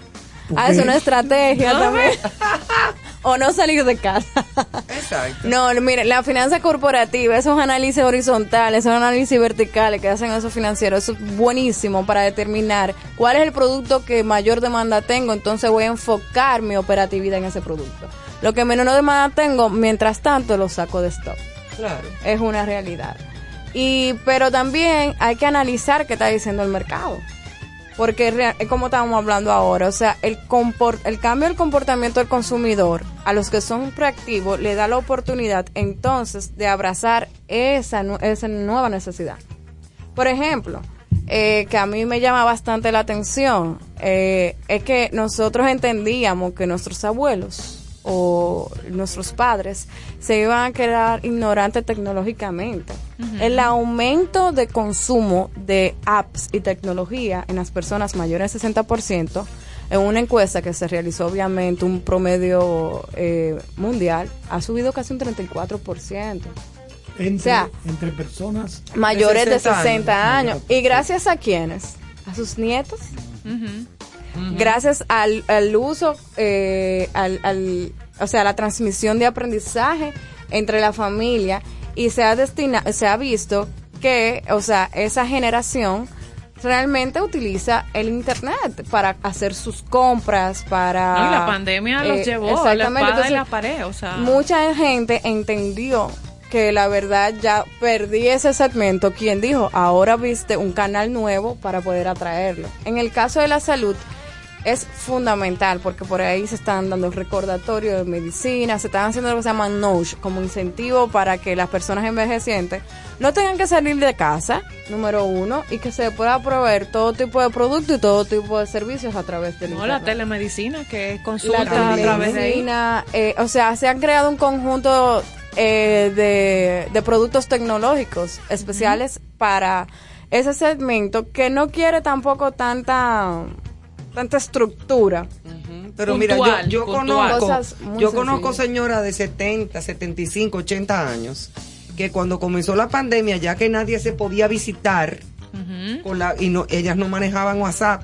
Ah, es una estrategia No, también. o no salir de casa. Exacto. No, mire, la finanza corporativa, esos análisis horizontales, esos análisis verticales que hacen esos financieros, eso es buenísimo para determinar cuál es el producto que mayor demanda tengo, entonces voy a enfocar mi operatividad en ese producto. Lo que menos demanda tengo, mientras tanto lo saco de stock. Claro. Es una realidad. Y, pero también hay que analizar qué está diciendo el mercado. Porque es como estábamos hablando ahora, o sea, el, el cambio del comportamiento del consumidor a los que son proactivos le da la oportunidad entonces de abrazar esa, esa nueva necesidad. Por ejemplo, eh, que a mí me llama bastante la atención, eh, es que nosotros entendíamos que nuestros abuelos o nuestros padres se iban a quedar ignorantes tecnológicamente. El aumento de consumo de apps y tecnología en las personas mayores de 60%, en una encuesta que se realizó obviamente un promedio eh, mundial, ha subido casi un 34%. Entre, O sea, entre personas mayores de 60 60 años. años. ¿Y gracias a quiénes? A sus nietos. Gracias al, al uso, eh, al, al- o sea, la transmisión de aprendizaje entre la familia y se ha destina, se ha visto que, o sea, esa generación realmente utiliza el internet para hacer sus compras, para No, y la pandemia los eh, llevó a la espada y entonces, la pared, o sea. mucha gente entendió que la verdad ya perdí ese segmento. Quien dijo, ahora viste un canal nuevo para poder atraerlo. En el caso de la salud, es fundamental porque por ahí se están dando recordatorios de medicina, se están haciendo lo que se llama NOSH como incentivo para que las personas envejecientes no tengan que salir de casa, número uno, y que se pueda proveer todo tipo de productos y todo tipo de servicios a través del No, la telemedicina, que es la consulta a través de ahí. eh, o sea, se han creado un conjunto eh, de, de productos tecnológicos especiales para ese segmento que no quiere tampoco tanta tanta estructura. Pero mira, yo, yo conozco, yo conozco sencillas. señoras de 70, 75, 80 años que cuando comenzó la pandemia, ya que nadie se podía visitar con la, y no, ellas no manejaban WhatsApp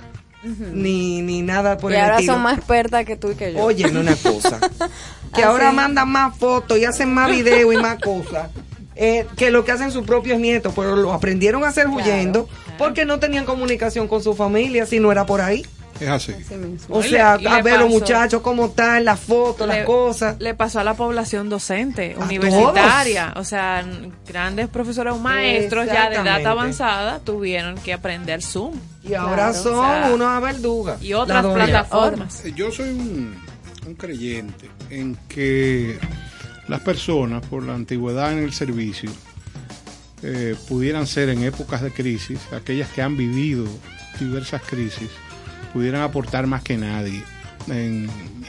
ni, ni nada por y el ahora estilo. son más expertas que tú y que yo. Óyeme una cosa, que Ah, ahora mandan más fotos y hacen más videos y más cosas. eh, que lo que hacen sus propios nietos, pero lo aprendieron a hacer huyendo porque no tenían comunicación con su familia si no era por ahí. Es así. Así mismo. O sea, le a ver los muchachos cómo están, las fotos, las cosas. Le pasó a la población docente, A universitaria, o sea, grandes profesores o maestros ya de edad avanzada tuvieron que aprender Zoom Y ahora son o sea, unos verdugas. y otras plataformas. Yo soy un, un creyente en que las personas, por la antigüedad en el servicio, eh, pudieran ser en épocas de crisis, aquellas que han vivido diversas crisis, pudieran aportar más que nadie en,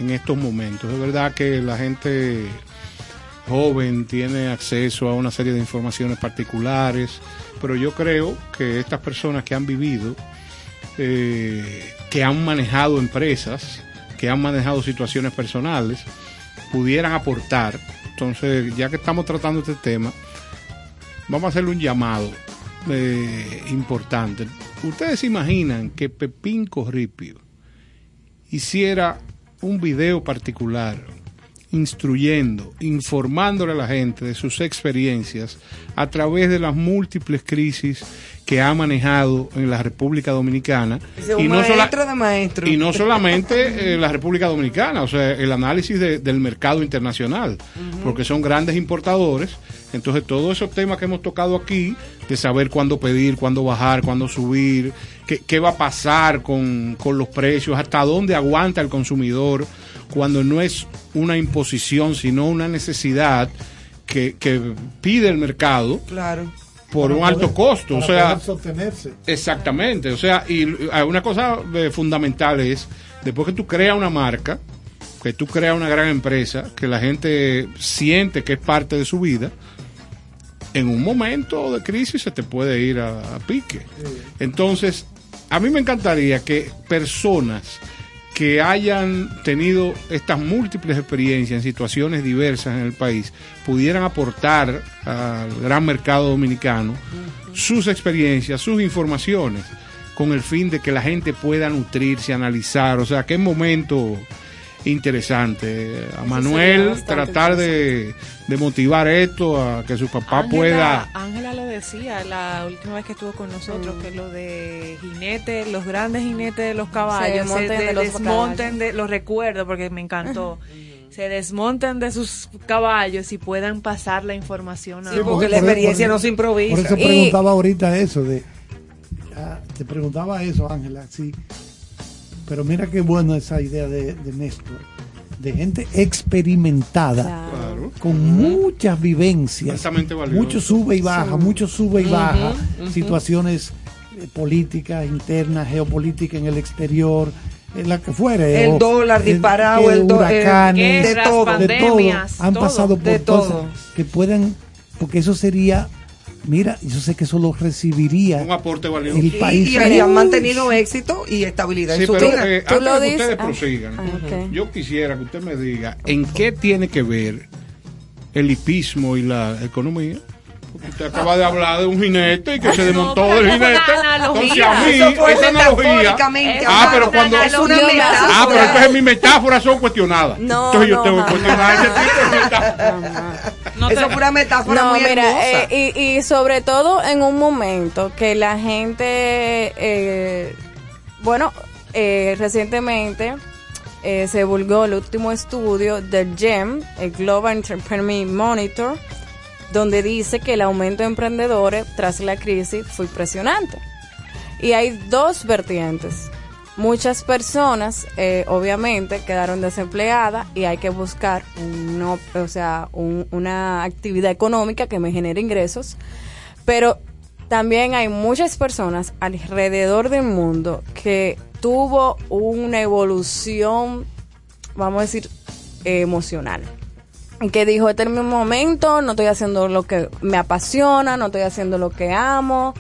estos momentos. Es verdad que la gente joven tiene acceso a una serie de informaciones particulares, pero yo creo que estas personas que han vivido, eh, que han manejado empresas, que han manejado situaciones personales, pudieran aportar. Entonces, ya que estamos tratando este tema, vamos a hacerle un llamado eh, importante. Ustedes se imaginan que Pepín Corripio hiciera un video particular instruyendo, informándole a la gente de sus experiencias a través de las múltiples crisis que ha manejado en la República Dominicana maestro de maestros. y no solamente eh, la República Dominicana, o sea, el análisis de- del mercado internacional, porque son grandes importadores. Entonces, todos esos temas que hemos tocado aquí, de saber cuándo pedir, cuándo bajar, cuándo subir, qué, qué va a pasar con, con los precios, hasta dónde aguanta el consumidor, cuando no es una imposición, sino una necesidad que, que pide el mercado Claro. por Para un alto costo. O para sea, poder sostenerse. Exactamente, o sea, y una cosa eh, fundamental es, después que tú creas una marca, que tú creas una gran empresa, que la gente siente que es parte de su vida, en un momento de crisis se te puede ir a, a pique. Entonces, a mí me encantaría que personas que hayan tenido estas múltiples experiencias en situaciones diversas en el país pudieran aportar al gran mercado dominicano sus experiencias, sus informaciones, con el fin de que la gente pueda nutrirse, analizar, o sea, qué momento interesante. A Manuel tratar de, de motivar esto, a que su papá Ángela- pueda... Ángela lo decía la última vez que estuvo con nosotros, que lo de jinetes, los grandes jinetes de los caballos, se, desmonten de- de los desmonten caballos. de, los recuerdo porque me encantó, se desmonten de sus caballos y puedan pasar la información a Sí, porque la experiencia no se improvisa. Por eso Y- preguntaba ahorita eso de. ah, te preguntaba eso, Ángela, sí. Pero mira qué bueno esa idea de, de Néstor, de gente experimentada, Claro. con muchas vivencias, mucho sube y baja, mucho sube y baja, situaciones eh, políticas internas, geopolíticas en el exterior, en la que fuere. El o, dólar disparado, el huracanes, de Guerras, todo. de todo, han todo. pasado por De cosas todo. que puedan, porque eso sería mira, yo sé que eso lo recibiría Un aporte valioso. el Y, país. y- y han mantenido éxito y estabilidad Sí, en su pero vida. eh, Tú antes lo que ustedes ah, prosigan, ah, yo quisiera que usted me diga en qué tiene que ver el hipismo y la economía. Porque usted acaba de hablar de un jinete y que se desmontó pero del jinete. analogía. Entonces a mí, esa analogía. metafóricamente Ah, pero cuando. Es una metáfora. Ah, pero entonces mis metáforas son cuestionadas. No, entonces yo no, tengo que cuestionar ese tipo de metáforas. No te- Eso fue una metáfora No, muy mira, hermosa. eh, y, y sobre todo en un momento que la gente, eh, bueno, eh, recientemente eh, se divulgó el último estudio del GEM, el Global Entrepreneur Monitor, donde dice que el aumento de emprendedores tras la crisis fue impresionante. Y hay dos vertientes. Muchas personas, eh, obviamente, quedaron desempleadas y hay que buscar un, op- o sea, un- una actividad económica que me genere ingresos. Pero también hay muchas personas alrededor del mundo que tuvo una evolución, vamos a decir, emocional que dijo, este es mi momento, no estoy haciendo lo que me apasiona, no estoy haciendo lo que amo.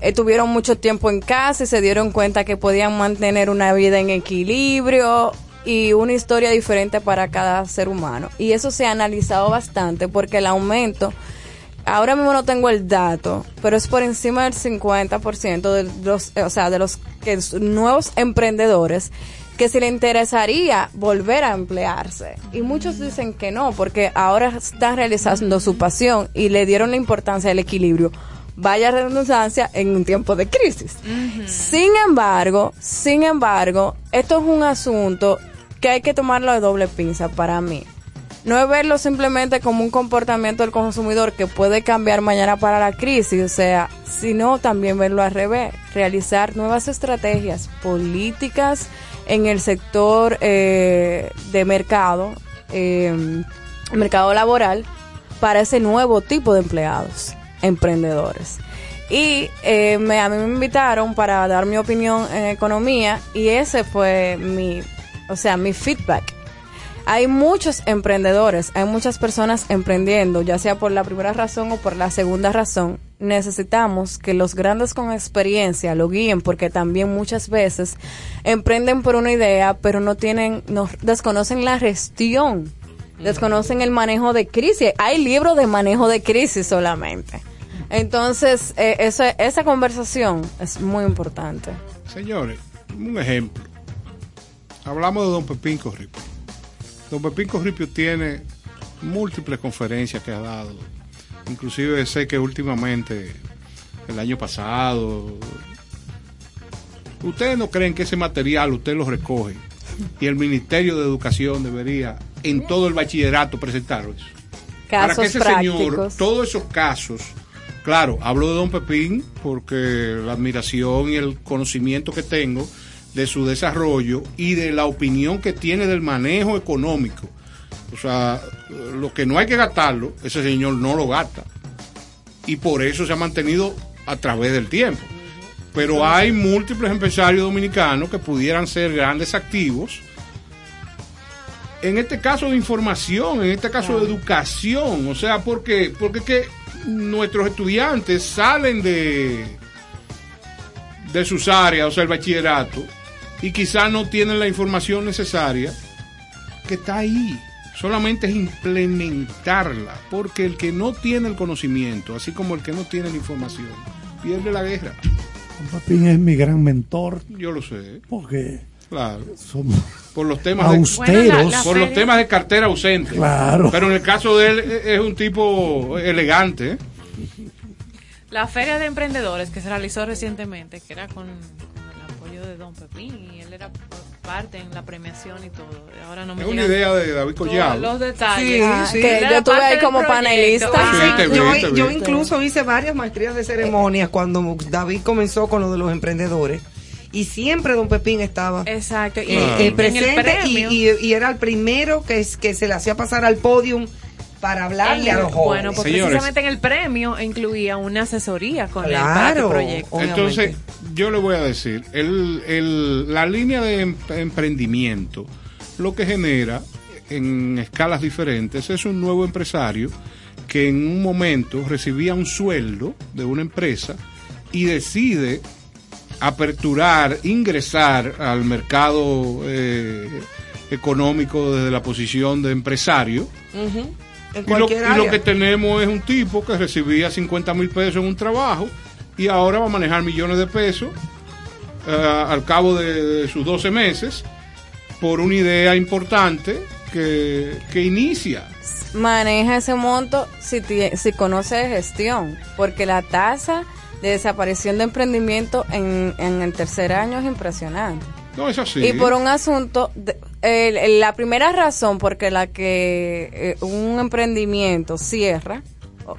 Estuvieron mucho tiempo en casa y se dieron cuenta que podían mantener una vida en equilibrio y una historia diferente para cada ser humano. Y eso se ha analizado bastante porque el aumento, ahora mismo no tengo el dato, pero es por encima del 50% de los, o sea, de los que, nuevos emprendedores que se le interesaría volver a emplearse. Y muchos dicen que no, porque ahora están realizando su pasión y le dieron la importancia del equilibrio. Vaya redundancia en un tiempo de crisis. Sin embargo, sin embargo, esto es un asunto que hay que tomarlo de doble pinza para mí. No es verlo simplemente como un comportamiento del consumidor que puede cambiar mañana para la crisis, o sea, sino también verlo al revés, realizar nuevas estrategias políticas en el sector eh, de mercado, eh, mercado laboral, para ese nuevo tipo de empleados, emprendedores. Y eh, me, a mí me invitaron para dar mi opinión en economía y ese fue mi, o sea, mi feedback hay muchos emprendedores, hay muchas personas emprendiendo, ya sea por la primera razón o por la segunda razón. Necesitamos que los grandes con experiencia lo guíen porque también muchas veces emprenden por una idea, pero no tienen, no desconocen la gestión, desconocen el manejo de crisis. Hay libros de manejo de crisis solamente. Entonces, eh, esa, esa conversación es muy importante. Señores, un ejemplo. Hablamos de don Pepín Corripio. Don Pepín Corripio tiene múltiples conferencias que ha dado. Inclusive sé que últimamente, el año pasado, ¿ustedes no creen que ese material usted lo recoge y el Ministerio de Educación debería en todo el bachillerato presentarlo eso? Para que Casos ese señor, todos esos casos, claro, hablo de Don Pepín porque la admiración y el conocimiento que tengo de su desarrollo y de la opinión que tiene del manejo económico. O sea, lo que no hay que gastarlo, ese señor no lo gasta. Y por eso se ha mantenido a través del tiempo. Pero hay múltiples empresarios dominicanos que pudieran ser grandes activos. En este caso de información, en este caso de educación, o sea, porque porque que nuestros estudiantes salen de de sus áreas, o sea, el bachillerato, y quizás no tienen la información necesaria que está ahí. Solamente es implementarla, porque el que no tiene el conocimiento, así como el que no tiene la información, pierde la guerra. Papín es mi gran mentor Yo lo sé, porque claro. somos Por los temas de, austeros. Bueno, la- la por los temas de cartera ausente. Claro. Pero en el caso de él eh, es un tipo elegante. ¿eh? La feria de emprendedores que se realizó recientemente, que era con, con el apoyo de Don Pepín, y él era parte en la premiación y todo. Ahora no me Es una idea de David Collado. los detalles. Sí, Ah, sí. que yo estuve ahí como panelista. Ah, Sí, te vi, yo, te vi. yo incluso hice varias maestrías de ceremonias cuando David comenzó con lo de los emprendedores y siempre don Pepín estaba Exacto. Y eh, eh, en el presente y, premio, y- y era el primero que, es- que se le hacía pasar al podium para hablarle a el- los jóvenes. Bueno, pues Señores. precisamente en el premio incluía una asesoría con Claro. tu proyecto. Obviamente. Entonces, yo le voy a decir, el, el- la línea de em- emprendimiento lo que genera en escalas diferentes es un nuevo empresario que en un momento recibía un sueldo de una empresa y decide aperturar, ingresar al mercado eh, económico desde la posición de empresario. En Y lo, y que tenemos es un tipo que recibía 50 mil pesos en un trabajo y ahora va a manejar millones de pesos eh, al cabo de, de sus 12 meses por una idea importante que, que inicia. maneja ese monto si, si conoce de gestión, porque la tasa de desaparición de emprendimiento en, en el tercer año es impresionante. No, es así. Y por un asunto, de- la primera razón por la que eh, un emprendimiento cierra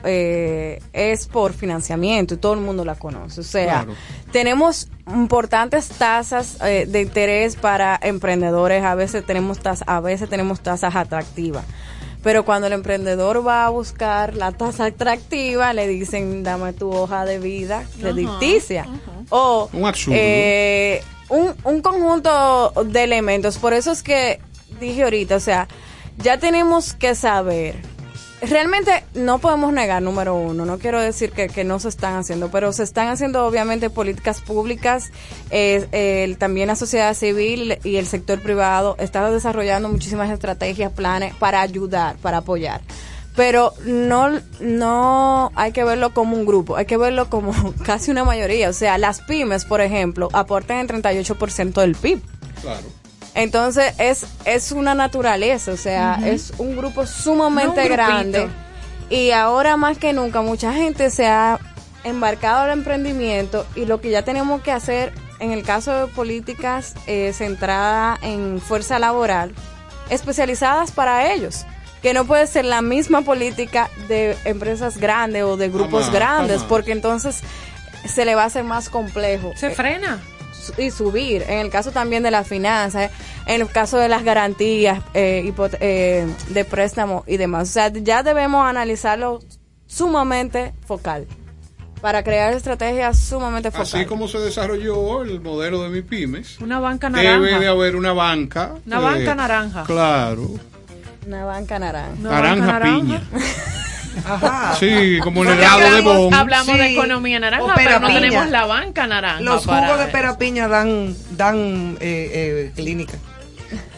eh, es por financiamiento y todo el mundo la conoce. O sea, Claro. tenemos importantes tasas eh, de interés para emprendedores, a veces tenemos tasas, a veces tenemos tasas atractivas. Pero cuando el emprendedor va a buscar la tasa atractiva, le dicen, dame tu hoja de vida crediticia. O Un eh, un, un conjunto de elementos. Por eso es que dije ahorita, o sea, ya tenemos que saber. Realmente no podemos negar, número uno, no quiero decir que, que no se están haciendo, pero se están haciendo obviamente políticas públicas, eh, el- también la sociedad civil y el sector privado está desarrollando muchísimas estrategias, planes para ayudar, para apoyar. Pero no, no hay que verlo como un grupo, hay que verlo como casi una mayoría. O sea, las pymes, por ejemplo, aportan el 38% del PIB. Claro. Entonces es, es una naturaleza, o sea, es un grupo sumamente No un grupito. grande. Y ahora más que nunca mucha gente se ha embarcado al emprendimiento y lo que ya tenemos que hacer en el caso de políticas eh, centradas en fuerza laboral, especializadas para ellos. Que no puede ser la misma política de empresas grandes o de grupos grandes, porque entonces se le va a hacer más complejo. Se Eh, frena. Y subir. En el caso también de las finanzas, en el caso de las garantías eh, eh, de préstamo y demás. O sea, ya debemos analizarlo sumamente focal para crear estrategias sumamente focales. Así como se desarrolló el modelo de mi pymes, Una banca naranja. debe de haber una banca. Una eh, banca naranja. Claro. Una banca naranja. naranja, piña. Ajá. Sí, como el helado de hablamos, bon. hablamos de economía naranja, pero no tenemos la banca naranja. Los para jugos de eso. pera piña dan, dan eh, eh, clínica.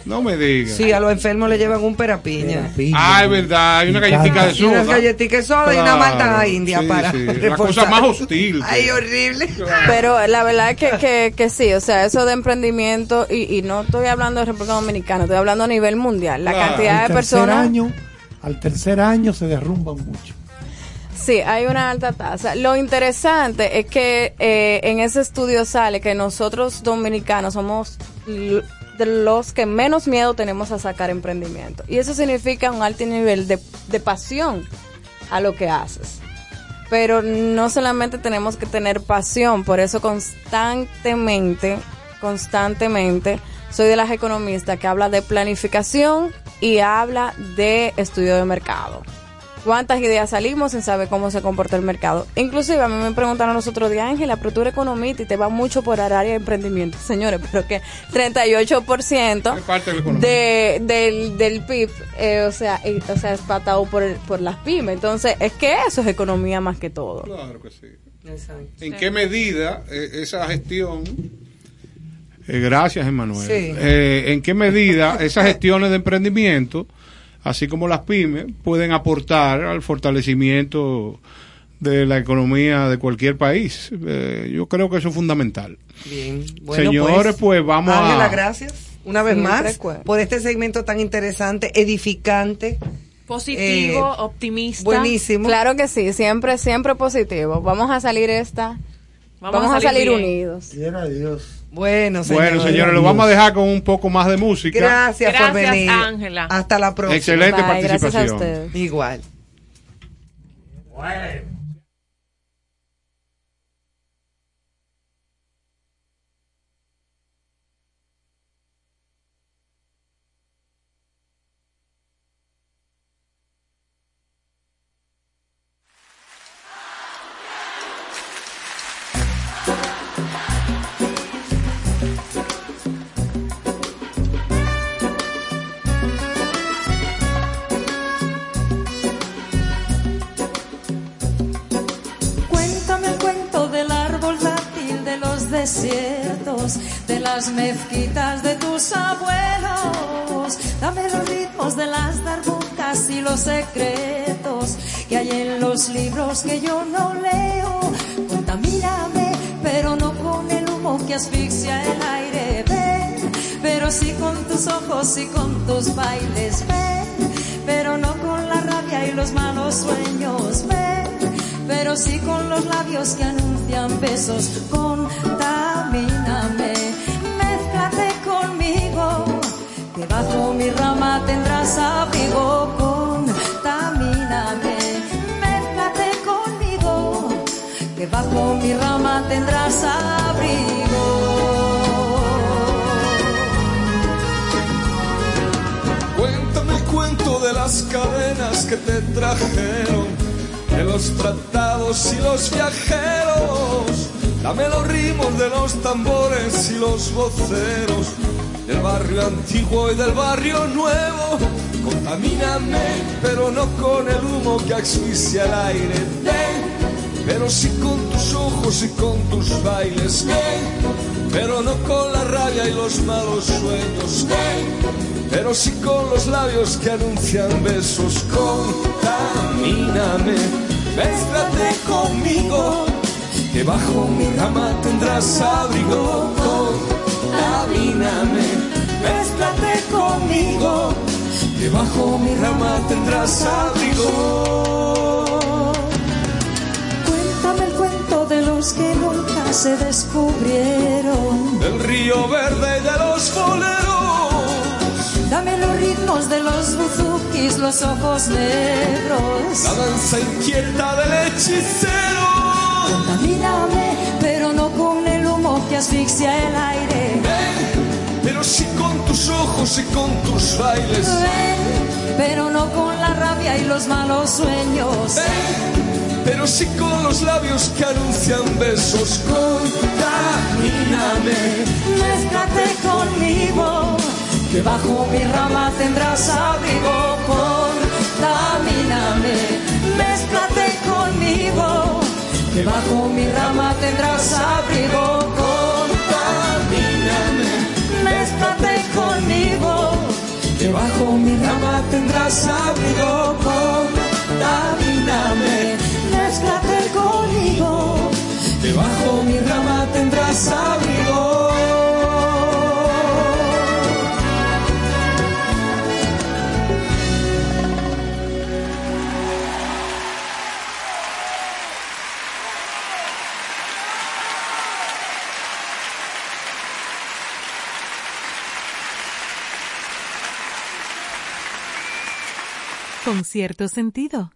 No me digas. Sí, a los enfermos le llevan un pera piña. Ah, es verdad, hay una galletita de soda. galletitas de soda y una Claro, malta india sí, para sí, La cosa más hostil. Ay, horrible. Pero la verdad es que, que, que sí, o sea, eso de emprendimiento, y, y no estoy hablando de República Dominicana, estoy hablando a nivel mundial. La cantidad de personas... año, al tercer año se derrumban mucho. Sí, hay una alta tasa. Lo interesante es que eh, en ese estudio sale que nosotros dominicanos somos de los que menos miedo tenemos a sacar emprendimiento. Y eso significa un alto nivel de, de pasión a lo que haces. Pero no solamente tenemos que tener pasión, por eso constantemente, constantemente, soy de las economistas que habla de planificación y habla de estudio de mercado cuántas ideas salimos sin saber cómo se comporta el mercado. Inclusive a mí me preguntaron los otros días, Ángela, pero tú eres economista y te va mucho por el área de emprendimiento. Señores, pero que 38% parte de del, del PIB, eh, o sea, y- o sea, es patado por, el- por las pymes. Entonces, es que eso es economía más que todo. Claro que sí. ¿En qué medida eh, esa gestión... Eh, gracias, Emanuel. Sí. Eh, ¿En qué medida esas gestiones de emprendimiento, así como las pymes, pueden aportar al fortalecimiento de la economía de cualquier país? Eh, yo creo que eso es fundamental. Bien. Bueno, Señores, pues, vamos a- Ángela, gracias una vez Siempre más por este segmento tan interesante, edificante. Positivo, Eh, optimista. Buenísimo. Claro que sí, siempre, siempre positivo. Vamos a salir esta, vamos, a salir, bien. unidos. Quiera Dios. Bueno, señores. Bueno, señores, lo vamos a dejar con un poco más de música. Gracias, por Gracias, venir. Ángela. Hasta la próxima. Excelente Bye, gracias a participación. Ustedes. Igual. las mezquitas de tus abuelos. Dame los ritmos de las darbucas y los secretos que hay en los libros que yo no leo. Contamíname, pero no con el humo que asfixia el aire. Ven, pero sí con tus ojos y con tus bailes. Ven, pero no con la rabia y los malos sueños. Ven, pero sí con los labios que anuncian besos. Contamíname, mézclate conmigo, que bajo mi rama tendrás abrigo. Contamíname, mézclate conmigo, que bajo mi rama tendrás abrigo. Cuéntame el cuento de las cadenas que te trajeron, de los tratados y los viajeros. Dame los ritmos de los tambores y los voceros, del barrio antiguo y del barrio nuevo. Contamíname, pero no con el humo que asfixia el aire. Ven, pero sí con tus ojos y con tus bailes. Ven, pero no con la rabia y los malos sueños. Ven, pero sí con los labios que anuncian besos. Contamíname, mézclate conmigo, que bajo mi rama tendrás abrigo. Contamíname, mézclate conmigo, que bajo mi rama tendrás abrigo. Cuéntame el cuento de los que nunca se descubrieron. Del río verde y de los boleros. Dame los ritmos de los buzukis, los ojos negros. La danza inquieta del hechicero. Contamíname, pero no con el humo que asfixia el aire. Pero sí con tus ojos y con tus bailes. Ven, pero no con la rabia y los malos sueños. Pero sí con los labios que anuncian besos. Contamíname. Mézclate conmigo, que bajo mi rama tendrás abrigo. Contamíname, mézclate conmigo, que bajo mi rama tendrás abrigo. Contamíname, mézclate conmigo, Que bajo mi rama tendrás abrigo. contamíname, mézclate conmigo. Debajo mi rama tendrás abrigo. Con cierto sentido.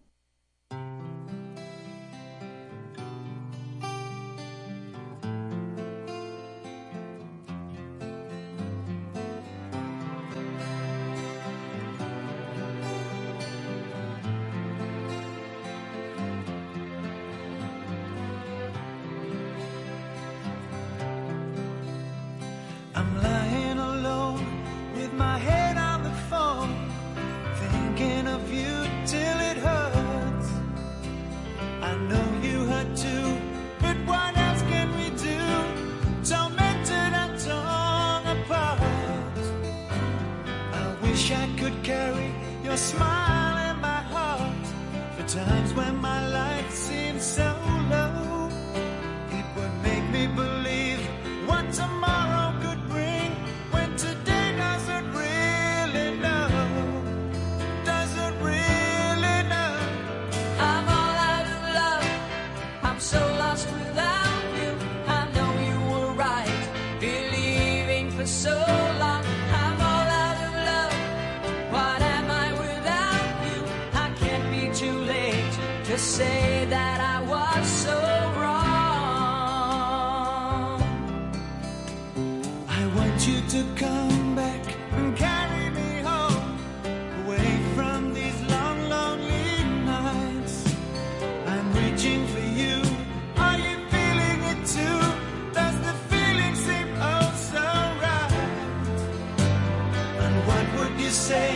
Say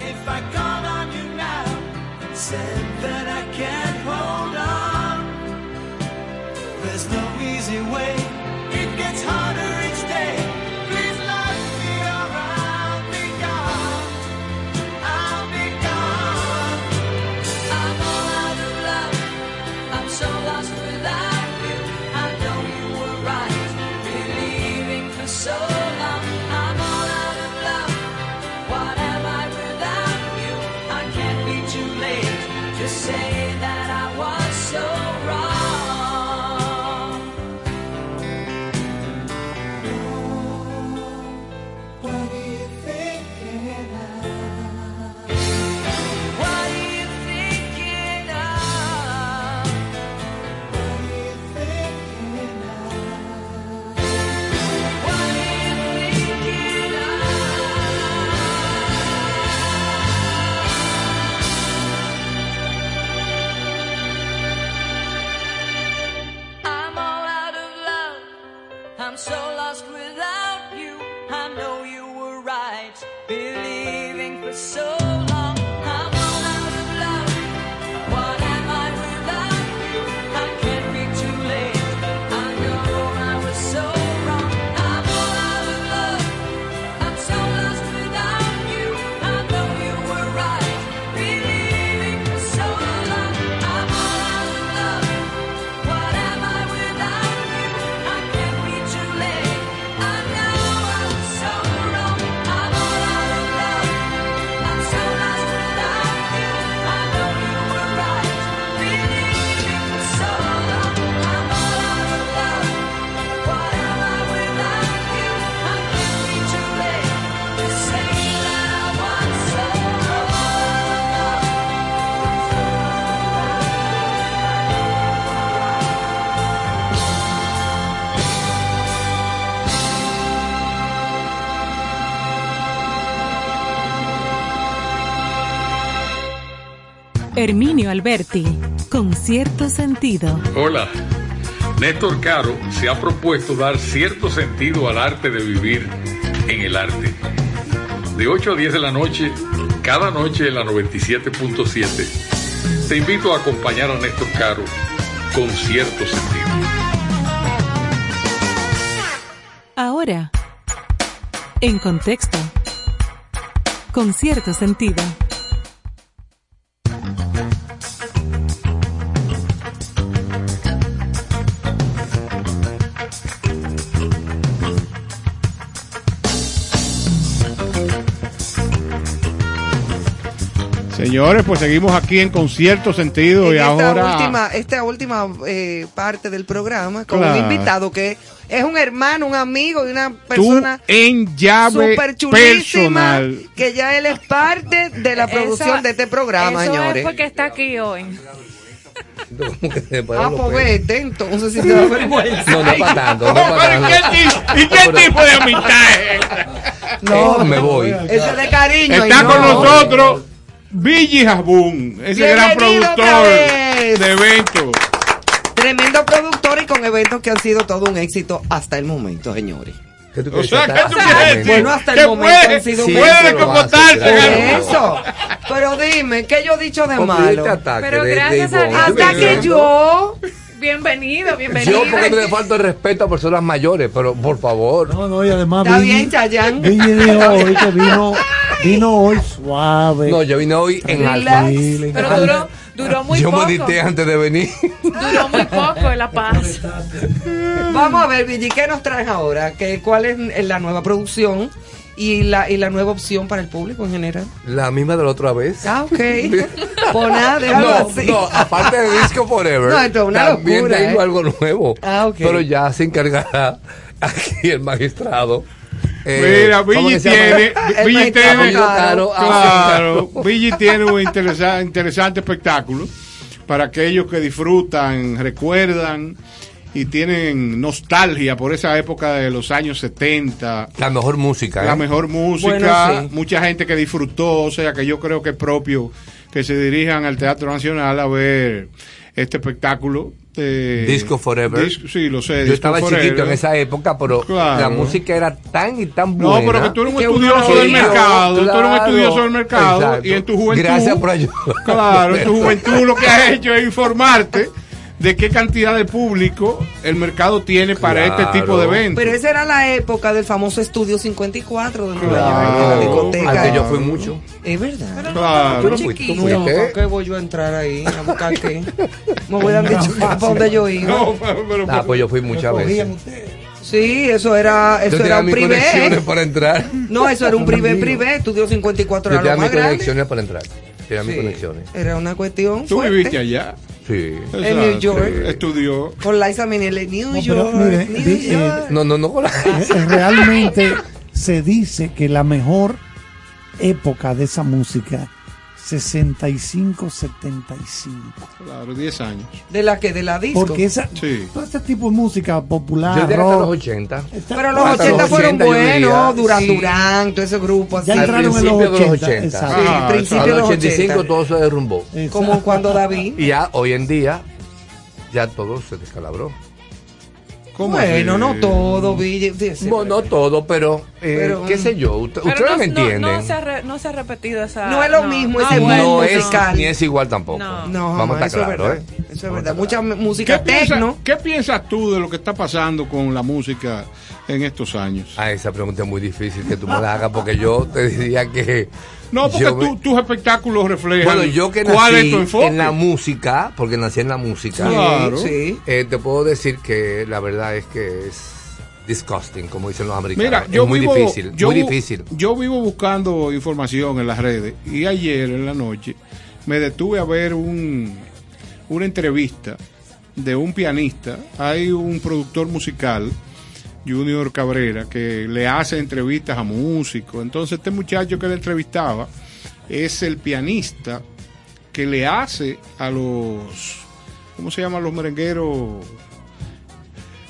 if I called on you now and said that I Herminio Alberti, con cierto sentido. Hola. Néstor Caro se ha propuesto dar cierto sentido al arte de vivir en el arte. De 8 a 10 de la noche, cada noche en la 97.7, te invito a acompañar a Néstor Caro con cierto sentido. Ahora, en contexto, con cierto sentido. Señores, pues seguimos aquí en concierto sentido en y esta ahora última, esta última eh, parte del programa con Claro. un invitado que es un hermano, un amigo y una tú persona en llave súper chulísima personal. que ya él es parte de la producción Eso- de este programa, Eso señores. es porque está aquí hoy. Ah, pues vete, entonces si te da vergüenza. No, no para tanto. No para ¿y qué tanto. tipo- ¿Y qué Pero- tipo de amistad es? No, me voy. Eso es de cariño. Está y con no. nosotros Billy Jabún, ese gran productor de eventos. Tremendo productor y con eventos que han sido todo un éxito hasta el momento, señores. ¿Qué tú O quieres sea, tratar? ¿qué tú quieres decir? Bueno, hasta el momento puede, han sido Sí, puede Garo. eso. Pero dime, ¿qué yo he dicho de malo? ataque Pero de- de gracias a Ivonne, Dios. ¿tú me Hasta que yo. Bienvenido, bienvenido. Yo porque no le falta el respeto a personas mayores, pero por favor. No, no, y además Está Billy- bien, Chayanne. Billy dijo hoy que vino, vino hoy suave. No, yo vine hoy en tranquilo, Pero duró, duró muy Yo poco. medité antes de venir. Duró muy poco en La Paz. Vamos a ver, Billy, ¿qué nos traes ahora? ¿Qué, ¿Cuál es la nueva producción y la, y la nueva opción para el público en general? La misma de la otra vez. Ah, ok. Nada, déjalo No, así. no, aparte de Disco Forever, No, esto es una también locura, tengo ¿eh? algo nuevo. Ah, ok. Pero ya se encargará aquí el magistrado. Eh, Mira, ¿cómo Billy tiene, Billy tiene, Caro. claro, Billy tiene un interesa- interesante espectáculo para aquellos que disfrutan, recuerdan y tienen nostalgia por esa época de los años 70, La mejor música. la ¿eh? mejor música, Bueno, sí. mucha gente que disfrutó, o sea que yo creo que es propio que se dirijan al Teatro Nacional a ver este espectáculo. De- Disco Forever. Sí, lo sé. Yo Disco estaba Forever. chiquito en esa época, pero Claro. la música era tan y tan No, buena. pero que tú eres un estudioso del mercado, tú eres un claro. estudioso del mercado Exacto. y en tu juventud. Gracias por ayudar. Claro, en tu juventud lo que has hecho es informarte de qué cantidad de público el mercado tiene para Claro. este tipo de eventos. Pero esa era la época del famoso estudio 54 de Nueva Claro. York, en la discoteca. Al que yo fui mucho. Es verdad. Claro. Tú no fuiste, tú No, fuiste. ¿para qué voy yo a entrar ahí? ¿A buscar qué? Me hubieran dicho para dónde yo iba. No, pero, pero- Ah, pues yo fui muchas veces. Sí, eso era, eso Yo era un privé. para entrar. No, eso era un privé privé. Estudio 54 Yo era tenía lo mis más grande. conexiones para entrar. Tenía mis conexiones. Era una cuestión tú fuerte. viviste allá. Sí. En New York. Estudió. Con Liza Minnelli, New No, pero York, mire, New di- eh, York. No, no, no. Eh, eh, realmente se dice que la mejor época de esa música 65-75 Claro, 10 años. ¿De la que? ¿De la disco? porque esa Sí. todo este tipo de música popular Yo hasta los rock, 80. está- Pero los Hasta 80 los fueron 80 buenos, Duran sí. Duran, todo ese grupo así. ya entraron en los principio de 80, los 80. exacto. Sí, Ah, principio A de los los 85 80. todo se derrumbó. Exacto. Como cuando David. Y ya hoy en día, ya todo se descalabró. ¿Cómo Bueno, así? no todo, Bueno, no todo, pero, eh, Pero, qué sé yo, usted- ustedes no, me no- entienden. No, se ha re- no se ha repetido esa. No es lo mismo ese No es ni es igual tampoco. No. No, Vamos a estar es claros, verdad. ¿eh? Eso es verdad. Mucha ¿Qué música tecno. ¿Qué piensas tú de lo que está pasando con la música en estos años? Ah, esa pregunta es muy difícil que tú me la hagas porque yo te diría que... No, porque yo tú- tus espectáculos reflejan Bueno, yo que cuál es nací tu enfoque. en la música, porque nací en la música, Claro. Sí. eh, te puedo decir que la verdad es que es disgusting, como dicen los americanos. Mira, es yo muy vivo, difícil, yo muy difícil. Yo vivo buscando información en las redes y ayer en la noche me detuve a ver un, una entrevista de un pianista. Hay un productor musical, Junior Cabrera, que le hace entrevistas a músicos. Entonces este muchacho que le entrevistaba es el pianista que le hace a los, ¿cómo se llaman los merengueros?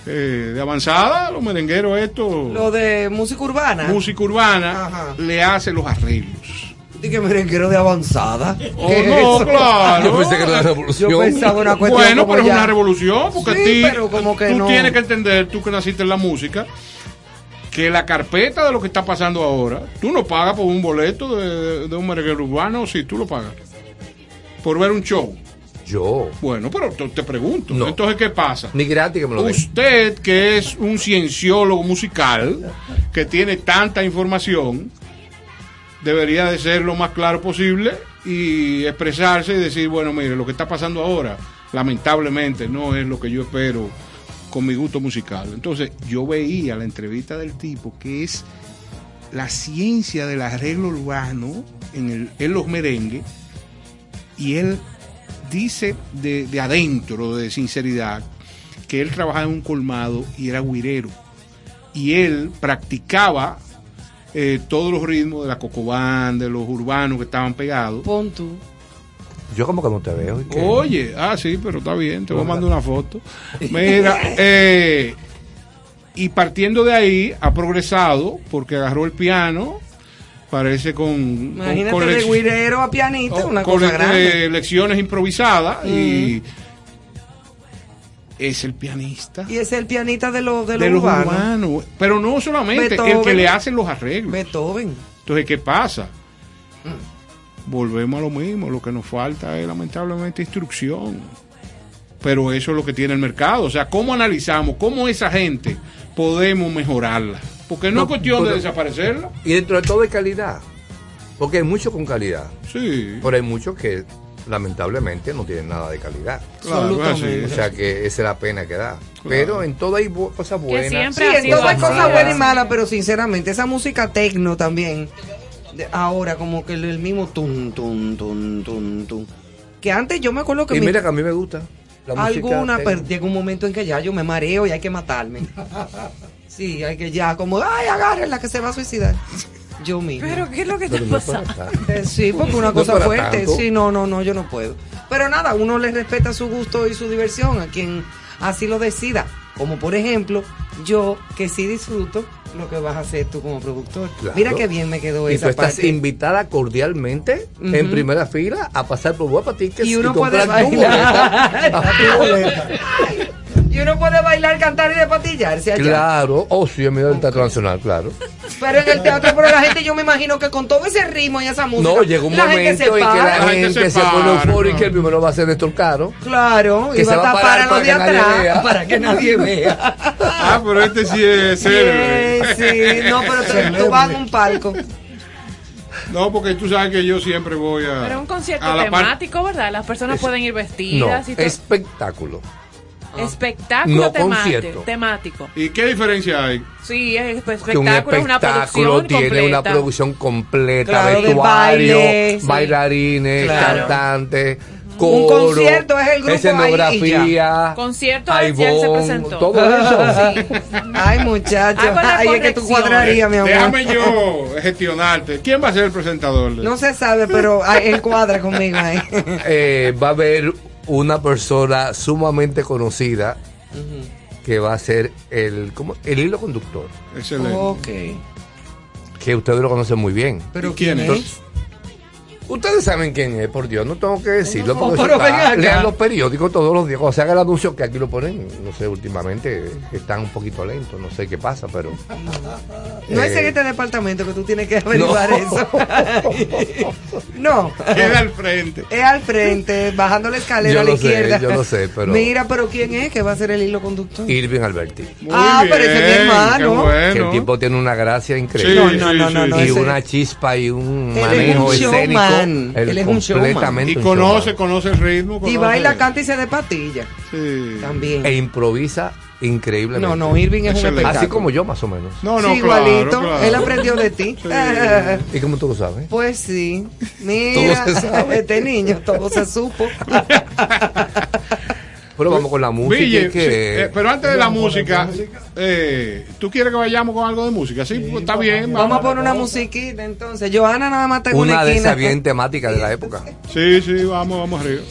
eh, de avanzada, los merengueros estos Lo de música urbana. música urbana Ajá. le hace los arreglos. Dije merenguero de avanzada. Oh, ¿Qué es no, eso? claro. Yo pensé que era una revolución. Yo pensaba una cuestión Bueno, como pero es una revolución, porque Sí, pero como que tú no. tienes que entender, tú que naciste en la música, que la carpeta de lo que está pasando ahora, tú no pagas por un boleto de, de un merenguero urbano, si tú lo pagas. Por ver un show. Yo, Bueno, pero te, pregunto, No. entonces, ¿qué pasa? ni gratis que me lo den. Usted, que es un cienciólogo musical, que tiene tanta información, debería de ser lo más claro posible y expresarse y decir, bueno, mire, lo que está pasando ahora, lamentablemente, no es lo que yo espero con mi gusto musical. Entonces, yo veía la entrevista del tipo que es la ciencia del arreglo urbano en, el, en los merengues y él dice de, de adentro, de sinceridad, que él trabajaba en un colmado y era guirero. Y él practicaba eh, todos los ritmos de la cocobán, de los urbanos que estaban pegados. Pon tú. Yo como que no te veo. Oye, ah, sí, pero está bien, te voy a mandar una foto. Mira, eh, y partiendo de ahí, ha progresado porque agarró el piano, parece con... Imagínate con de guirero a pianista, Oh, una con cosa le- grande. lecciones improvisadas y es el pianista Y es el pianista de lo, de lo de los urbano. urbanos. Pero no solamente el que le hace los arreglos. Beethoven. Entonces, ¿qué pasa? Volvemos a lo mismo. Lo que nos falta es lamentablemente instrucción. Pero eso es lo que tiene el mercado. O sea, ¿cómo analizamos? ¿Cómo esa gente podemos mejorarla? Porque no, No, es cuestión de desaparecerla. Y dentro de todo hay calidad. Porque hay mucho con calidad. Sí. Pero hay muchos que lamentablemente no tienen nada de calidad. Claro. O sea que esa es la pena que da. Pero en todo hay cosas buenas. siempre Sí, en todo hay cosas buenas y malas, pero sinceramente, esa música tecno también, de ahora como que el, mismo tum, tum, tum, tum, tum. Que antes yo me acuerdo que Y mi- mira que a mí me gusta. La música alguna, pero llega un momento en que ya yo me mareo y hay que matarme. Sí, hay que ya como, ay, agárrenla que se va a suicidar. Yo mismo. Pero, ¿qué es lo que pasando? tanto. Eh, sí, porque una cosa fuerte. tanto. Sí, no, no, no, yo no puedo. Pero nada, uno le respeta su gusto y su diversión a quien así lo decida. Como por ejemplo, yo que sí disfruto lo que vas a hacer tú como productor. Claro. Mira qué bien me quedó Y tú esa estás parte. invitada cordialmente en primera fila a pasar por Guapa Tickets Y uno puede comprar tu bailar. boleta. Tu boleta. Y uno puede bailar, cantar y despatillarse allá. Claro, oh sí, en medio del Teatro Nacional, claro. Pero en el teatro, pero la gente, yo me imagino que con todo ese ritmo y esa música. No, llega un la momento en que la gente se se pone eufórica y claro. el primero va a ser Néstor Caro. Claro, Que y va a a tapar a los para de que nadie atrás vea. para que nadie vea. Ah, pero este sí es. Sí, sí, no, pero tú, tú vas en un palco. No, porque tú sabes que yo siempre voy a. Pero es un concierto a temático, ¿verdad? Las personas pueden ir No, vestidas y todo. espectáculo. Espectáculo No temático, concierto. temático. ¿Y qué diferencia hay? Sí, es Que un espectáculo, es una espectáculo producción tiene completa. una producción completa, Claro, vestuario, baile, sí. bailarines, Claro. cantantes, Un coro, concierto es el grupo ahí y escenografía, Concierto ya se presentó. todo eso. Ay, muchachos. Ay, es que tú cuadrarías, mi amor. Déjame yo gestionarte. ¿Quién va a ser el presentador? No se sabe, pero él cuadra conmigo ahí. Eh, va a haber una persona sumamente conocida que va a ser el, ¿cómo? el hilo conductor, Excelente. ok. que ustedes lo conocen muy bien. Pero ¿Y quién ¿quién es? Es? Ustedes saben quién es, por Dios, no tengo que decirlo. No, porque está- lean los periódicos todos los días. Cuando se haga el anuncio, que aquí lo ponen, no sé, últimamente están un poquito lentos, no sé qué pasa, pero. No es Eh, en este departamento que tú tienes que averiguar No. eso. no. Queda al frente. Es al frente, bajando la escalera Yo a la sé, izquierda. yo lo sé, pero- Mira, pero ¿quién es que va a ser el hilo conductor? Irving Alberti. ah, pero ese es mi qué hermano. bueno. Que el tipo tiene una gracia increíble. No, no, no, no, no, y una chispa y un es manejo escénico. Showman. Él Él es un completamente Y conoce, showman. conoce el ritmo. Y conoce- baila, canta y se de patilla. Sí. También. E improvisa increíblemente. No, no, Irving es un espectáculo. Así como yo, más o menos. No, no, Sí, claro, igualito. claro. Él aprendió de ti. ¿Y cómo tú lo sabes? Pues sí. Mira, Todo se sabe. este niño, todo se supo. Pero vamos con la música. Ville, que- sí, eh, pero antes de la música, eh, ¿tú quieres que vayamos con algo de música? Sí, pues, está bien. Vamos a poner una musiquita entonces. Johanna nada más está en una, una de esas bien temáticas de la época. Sí, sí, vamos, vamos arriba.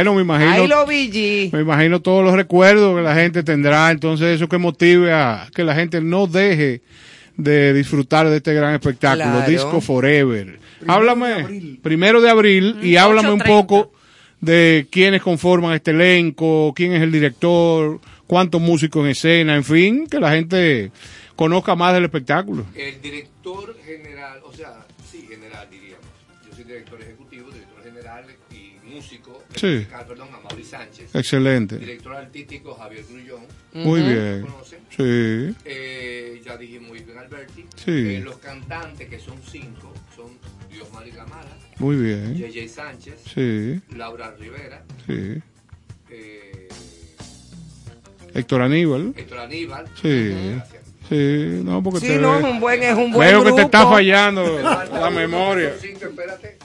Bueno, me imagino. Ahí lo vi, G. Me imagino todos los recuerdos que la gente tendrá, entonces eso que motive a que la gente no deje de disfrutar de este gran espectáculo, Claro. Disco Forever. háblame, primero de abril, y háblame un 8:30. poco de quiénes conforman este elenco, quién es el director, cuántos músicos en escena, en fin, que la gente conozca más del espectáculo. El director general, o sea, Sí. Perdón, a Mauri Sánchez. Excelente. Director artístico Javier Grullón. Muy bien. ¿Lo conocen? Sí. Eh, ya dijimos Iván Alberti. Sí. Eh, los cantantes, que son cinco, son Diosmar y Gamara, Muy bien. JJ Sánchez, Sí, Laura Rivera, sí. eh, Héctor Aníbal. Héctor Aníbal. Sí. Gracias. Sí, no, porque Sí, te no, es un buen, es un buen Veo que grupo. te está fallando la memoria. son cinco, espérate.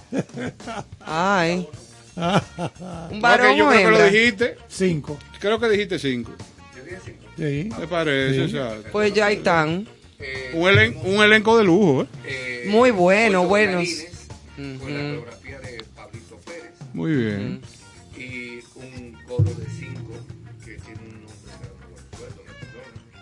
Ay. Un varón que yo o creo que lo dijiste. Cinco. Creo que dijiste cinco. Yo dije cinco. Sí. Me parece, Sí. Pues ya están. Eh, Un, elen- un elenco de lujo, ¿eh? eh, Muy bueno, buenos. bailarines, Con la coreografía de Pablito Pérez. Muy bien. Y un coro de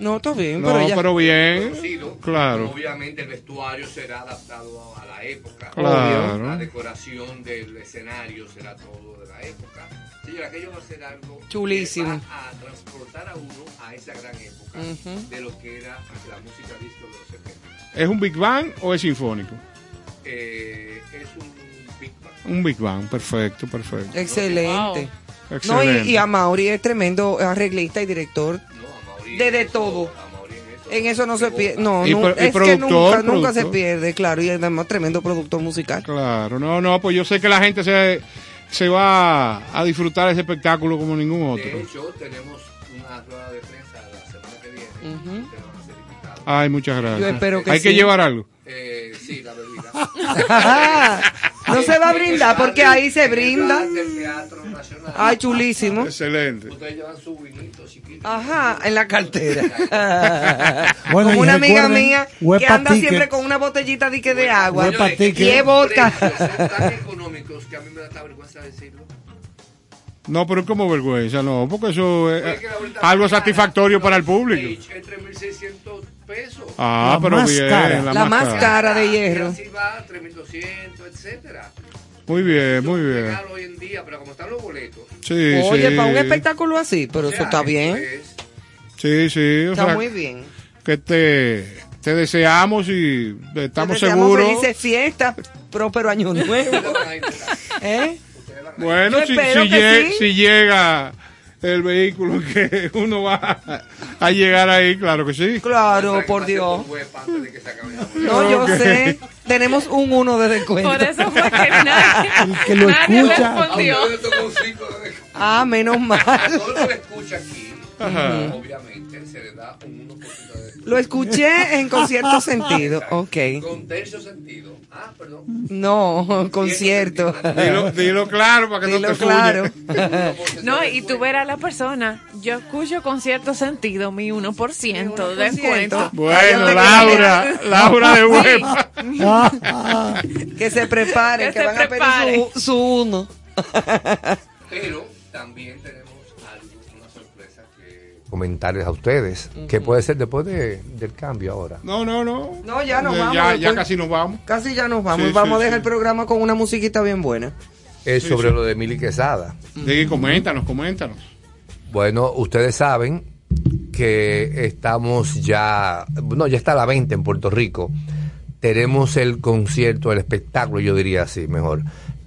No, está bien, No, pero ya. pero bien. conocido. Claro. Obviamente el vestuario será adaptado a la época. Claro. La decoración del escenario será todo de la época. Señora, aquello va a ser algo Chulísimo. que va a transportar a uno a esa gran época de lo que era la música disco de los 70. ¿Es un Big Bang o es sinfónico? Eh, es un Big Bang. Un Big Bang, perfecto, perfecto. Excelente. No, Excelente. y, y a Mauri es tremendo arreglista y director. De, de todo. en eso En eso no se pierde. No, Y no, es que nunca, nunca se pierde, claro. Y además tremendo productor musical. Claro, no, no, pues yo sé que la gente se, se va a disfrutar ese espectáculo como ningún otro. De hecho, tenemos una rueda de prensa la semana que viene. Ujú. Ustedes van a ser invitados. Ay, muchas gracias. Yo espero que Hay que sí. llevar algo. Eh, sí, la bebida. no se va a brindar porque ahí se brinda. Del Teatro Nacional. Ay, chulísimo. Excelente. Ustedes llevan su vinito chiquito. Ajá, en la cartera. Bueno, Como una amiga mía que anda Ticket. siempre con una botellita de, que de agua. Huepa Señores, Ticket. Y es vodka. son tan económicos que a mí me da vergüenza decirlo. No, pero es como vergüenza, no, porque eso es algo satisfactorio para el público. Es 3.600 pesos. Ah, La pero más bien, cara. la, La más cara. cara de Y hierro. así va 3.200, etcétera. Muy bien, muy bien. regalo hoy en día, pero como están los boletos. Sí, Oye, sí. para un espectáculo así, pero o eso está bien. es- Sí, sí, o Está sea, muy bien. que te, te deseamos y estamos Te deseamos seguros. Felices fiestas, próspero año nuevo. ¿Eh? Bueno, si, sí. si llega el vehículo que uno va a, a llegar ahí, claro que sí. Claro, que por Dios. No, yo Ok. sé. Tenemos un uno de descuento. Por eso fue que nadie, El que lo nadie escucha. A respondió. Ah, menos A mal. todo el que escucha aquí, Ajá. obviamente, se le da un 1% de. Lo escuché en con cierto sentido. Ok. Con tercio sentido. Ah, perdón. No, concierto. Dilo, dilo claro para que no Dilo te claro. claro. No, y tú verás a la persona. Yo escucho con cierto sentido mi 1% de 1%. descuento. Bueno, Laura, Laura de web. Que se preparen, Que que, se van a preparen. pedir su, su uno. Pero también tenemos Comentarles a ustedes que puede ser después de- del cambio ahora. No, no, no. No, ya nos Eh, vamos. Ya, ya casi nos vamos. Casi ya nos vamos. Sí, vamos sí, a dejar sí. el programa con una musiquita bien buena. Es Sí, sobre sí. lo de Mili Quesada. Sí, coméntanos, coméntanos. Bueno, ustedes saben que estamos ya, no, ya está a la venta en Puerto Rico. Tenemos el concierto, el espectáculo, yo diría así, mejor,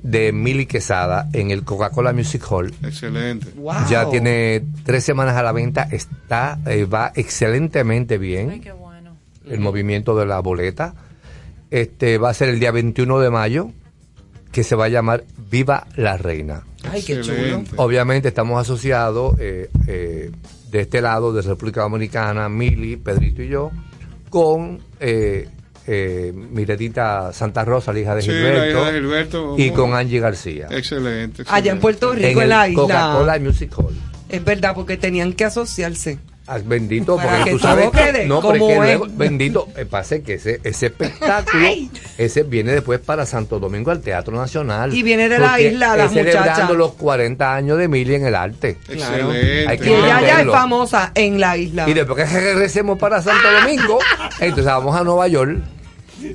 de Mili Quesada en el Coca-Cola Music Hall. Excelente. Wow. Ya tiene tres semanas a la venta, está, eh, va excelentemente bien Ay, qué bueno. el movimiento de la boleta. Este va a ser el día 21 de mayo, que se va a llamar Viva la Reina. Ay, qué chulo. Obviamente estamos asociados eh, eh, de este lado, de República Dominicana, Mili, Pedrito y yo, con eh, eh, Miredita Santa Rosa, la hija de Sí, la Gilberto, hija de Gilberto. y con Angie García. Excelente. Allá en. Puerto Rico, en en la isla. Coca-Cola Music Hall. Es verdad, porque tenían que asociarse. Ah, Bendito, Para porque que tú sabes quede no, pero es como que es. luego, bendito, eh, pase que ese, ese espectáculo, ese viene después para Santo Domingo al Teatro Nacional. Y viene de la Porque isla, las es celebrando muchachas. los 40 años de Emilia en el arte. Claro. Hay que Y ella ya es famosa en la isla. Y después que regresemos para Santo Domingo, entonces vamos a Nueva York.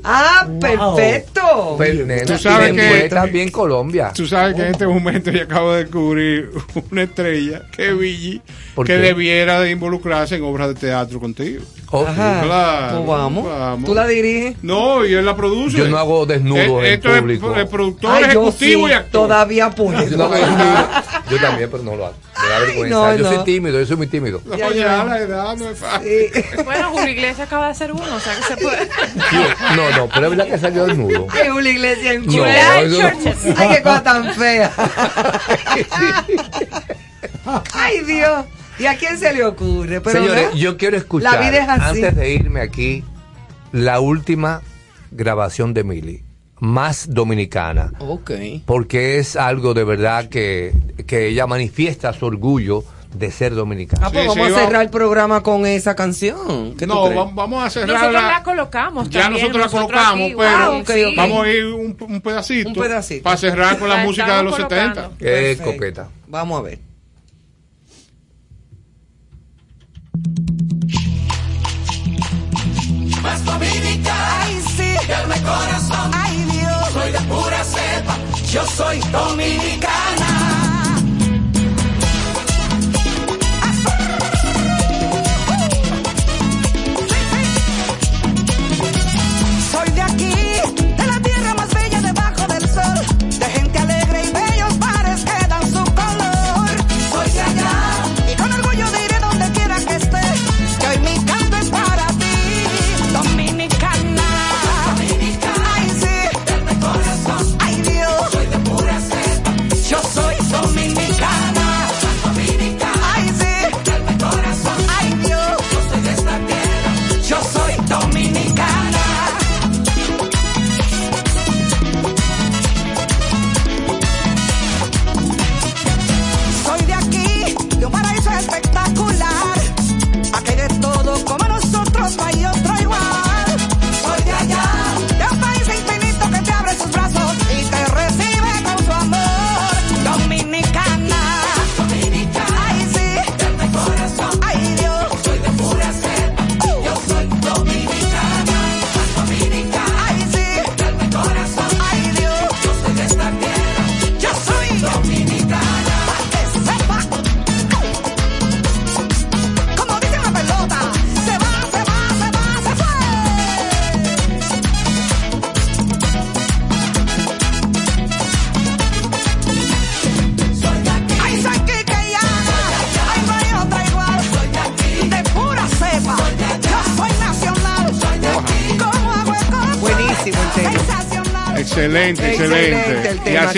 Ah, perfecto. Pues, nena, Tú sabes que- también Colombia. Tú sabes que en este momento yo acabo de descubrir una estrella que ¿Por que qué? debiera de involucrarse en obras de teatro contigo. Oh, Ajá. Claro, Pues vamos. ¿Tú la diriges? No, y él la produce. Yo no hago desnudos Eh, en Esto es, público. es productor Ay, ejecutivo sí, y actor. todavía puedo. Yo, no hago desnudo. Yo también, pero no lo hago. Me da vergüenza. no, yo no. soy tímido, yo soy muy tímido. No, Ya, ya, la edad no es fácil. Bueno, Julio Iglesias acaba de hacer uno, o sea que se puede. No, no, pero es verdad que salió desnudo. Ay, una iglesia en No, no. Ay, qué cosa tan fea. Ay, Dios. ¿Y a quién se le ocurre? Pero Señores, no. yo quiero escuchar, La vida es así. antes de irme aquí, la última grabación de Mili, más dominicana, Ok. porque es algo de verdad que, que ella manifiesta su orgullo de ser dominicana. Ah, pues Sí, vamos sí, a cerrar el programa con esa canción. ¿Qué tú No, vamos a cerrar Nosotros la- la colocamos Ya también, nosotros la colocamos, aquí. pero Wow, vamos a ir un, un pedacito, Un pedacito. para cerrar con la, La música de los colocando. 70. Qué coqueta. Vamos a ver. Más dominicana, ay sí, de corazón, ay Dios, soy de pura cepa, yo soy dominicana.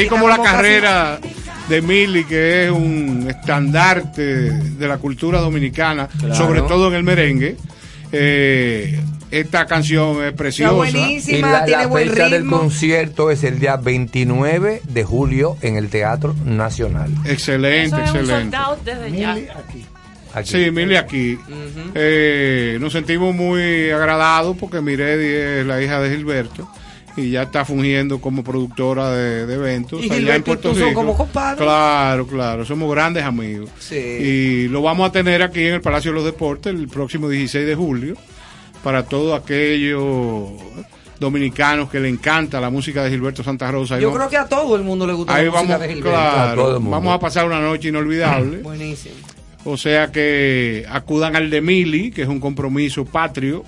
Así como la carrera de Mili, que es un estandarte de la cultura dominicana, Claro. sobre todo en el merengue, eh, esta canción es preciosa. Y buenísima, la, tiene la buen fecha del ritmo. concierto es el día 29 de julio en el Teatro Nacional. Excelente, Eso es un excelente. desde ya. Aquí. Sí, Mili aquí. Eh, nos sentimos muy agradados porque Miredi es la hija de Gilberto y ya está fungiendo como productora de, de eventos Y allá en Puerto tú son Rico. como compadres. Claro, claro, somos grandes amigos. Sí. Y lo vamos a tener aquí en el Palacio de los Deportes el próximo 16 de julio para todos aquellos dominicanos que le encanta la música de Gilberto Santa Rosa. Ahí Yo creo que a todo el mundo le gusta Ahí la música vamos, de Gilberto. A todo claro, el mundo. vamos a pasar una noche inolvidable. Buenísimo. O sea que acudan al de Mili, que es un compromiso patrio,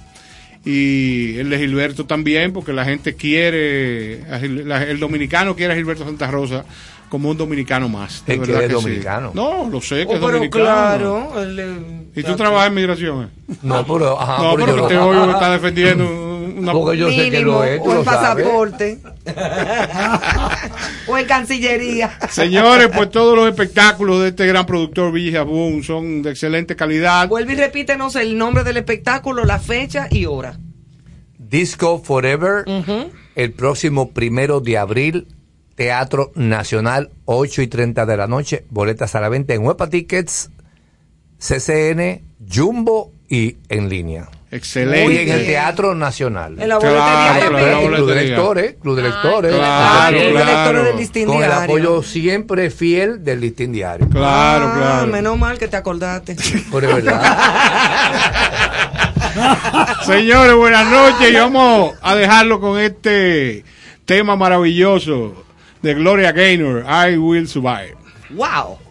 y el de Gilberto también, porque la gente quiere, el dominicano quiere a Gilberto Santa Rosa como un dominicano más. de Es que es dominicano. No, lo sé que Oh, es pero dominicano. claro. el, ¿Y tú trabajas en migración? eh? No, pero, ajá, no, pero pero yo que te lo- oigo que está defendiendo mínimo, o lo el pasaporte. o en Cancillería. Señores, pues todos los espectáculos de este gran productor Villa Boom son de excelente calidad. Vuelve y repítenos el nombre del espectáculo, la fecha y hora. Disco Forever, el próximo primero de abril Teatro Nacional, 8 y 30 de la noche. Boletas a la venta en Huepa Tickets, CCN, Jumbo y en línea. Excelente. Hoy en el Teatro Nacional. El claro, claro, Club de Lectores, Club de ah, Lectores. Ah, claro, claro. Del listín Con diario. el apoyo siempre fiel del Listín Diario. Claro, ah, claro. Menos mal que te acordaste. Por verdad. Señores, buenas noches. Y vamos a dejarlo con este tema maravilloso de Gloria Gaynor, I Will Survive. ¡Wow!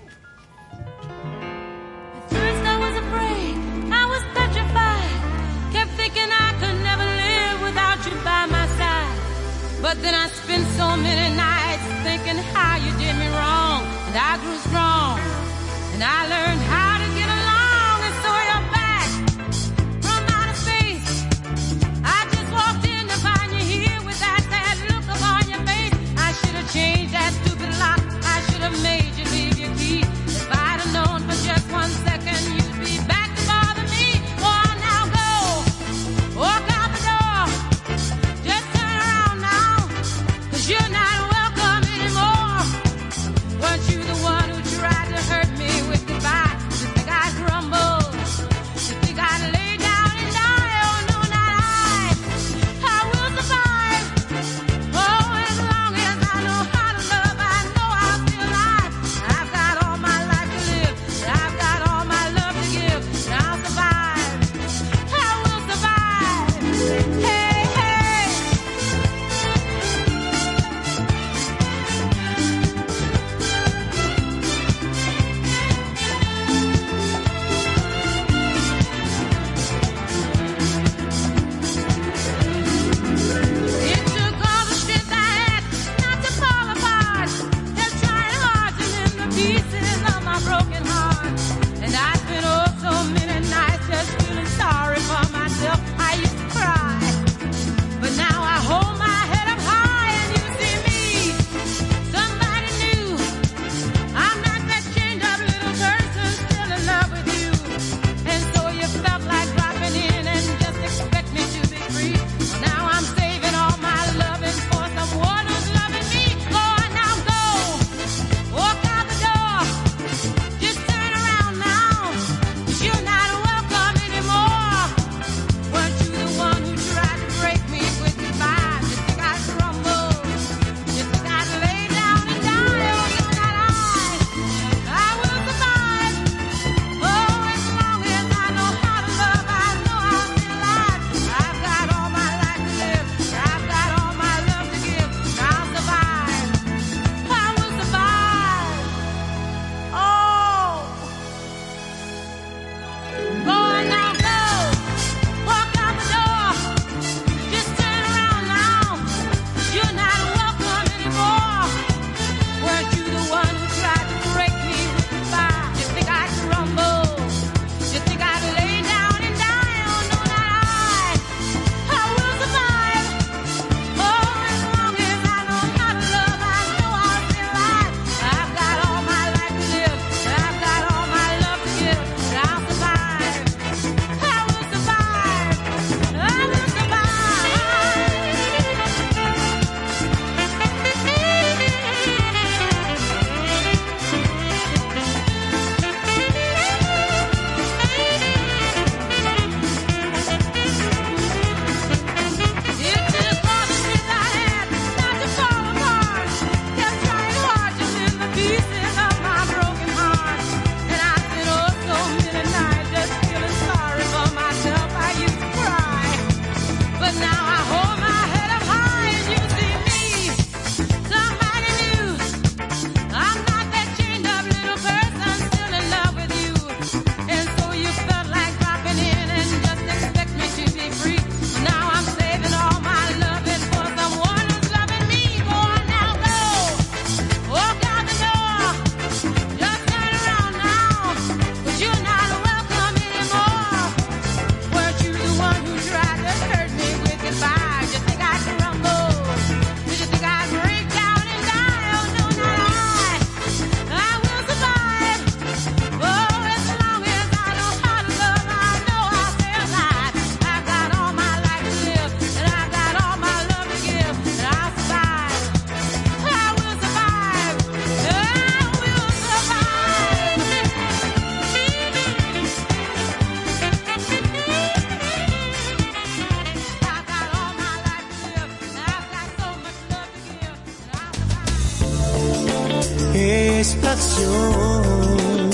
Estación.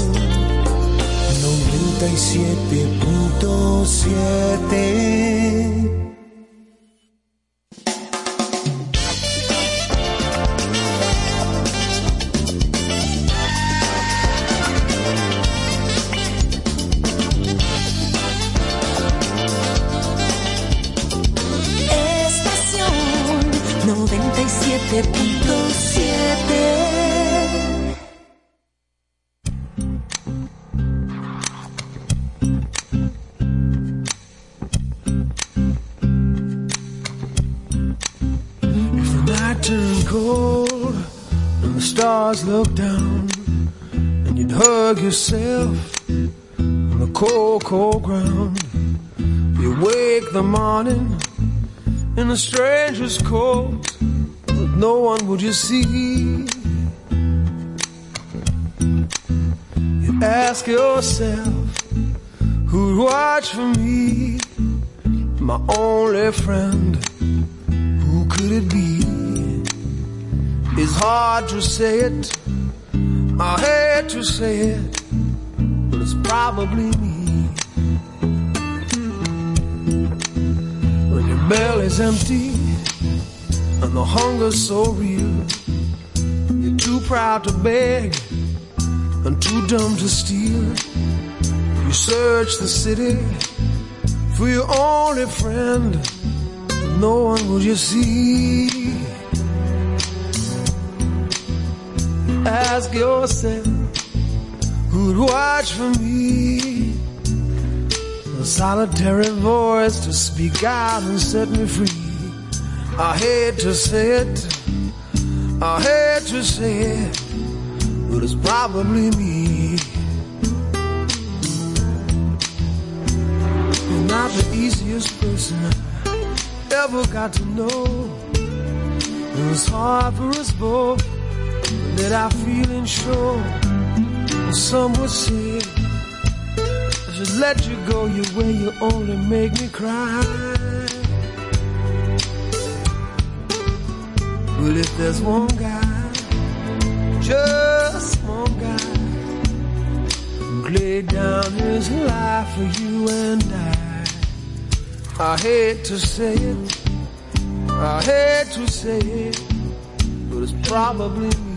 97.7 a stranger's coat, with no one would you see. You ask yourself, who'd watch for me, my only friend who could it be? It's hard to say it, I hate to say it, but it's probably belly's empty and the hunger's so real, you're too proud to beg and too dumb to steal. You search the city for your only friend no one will you see. Ask yourself who'd watch for me. Solitary voice to speak out and set me free. I hate to say it, I hate to say it, but it's probably me. You're not the easiest person I ever got to know. It was hard for us both that I feeling sure. Some would say let you go your way. You only make me cry. But if there's one guy, just one guy, who laid down his life for you and I, I hate to say it, I hate to say it, but it's probably.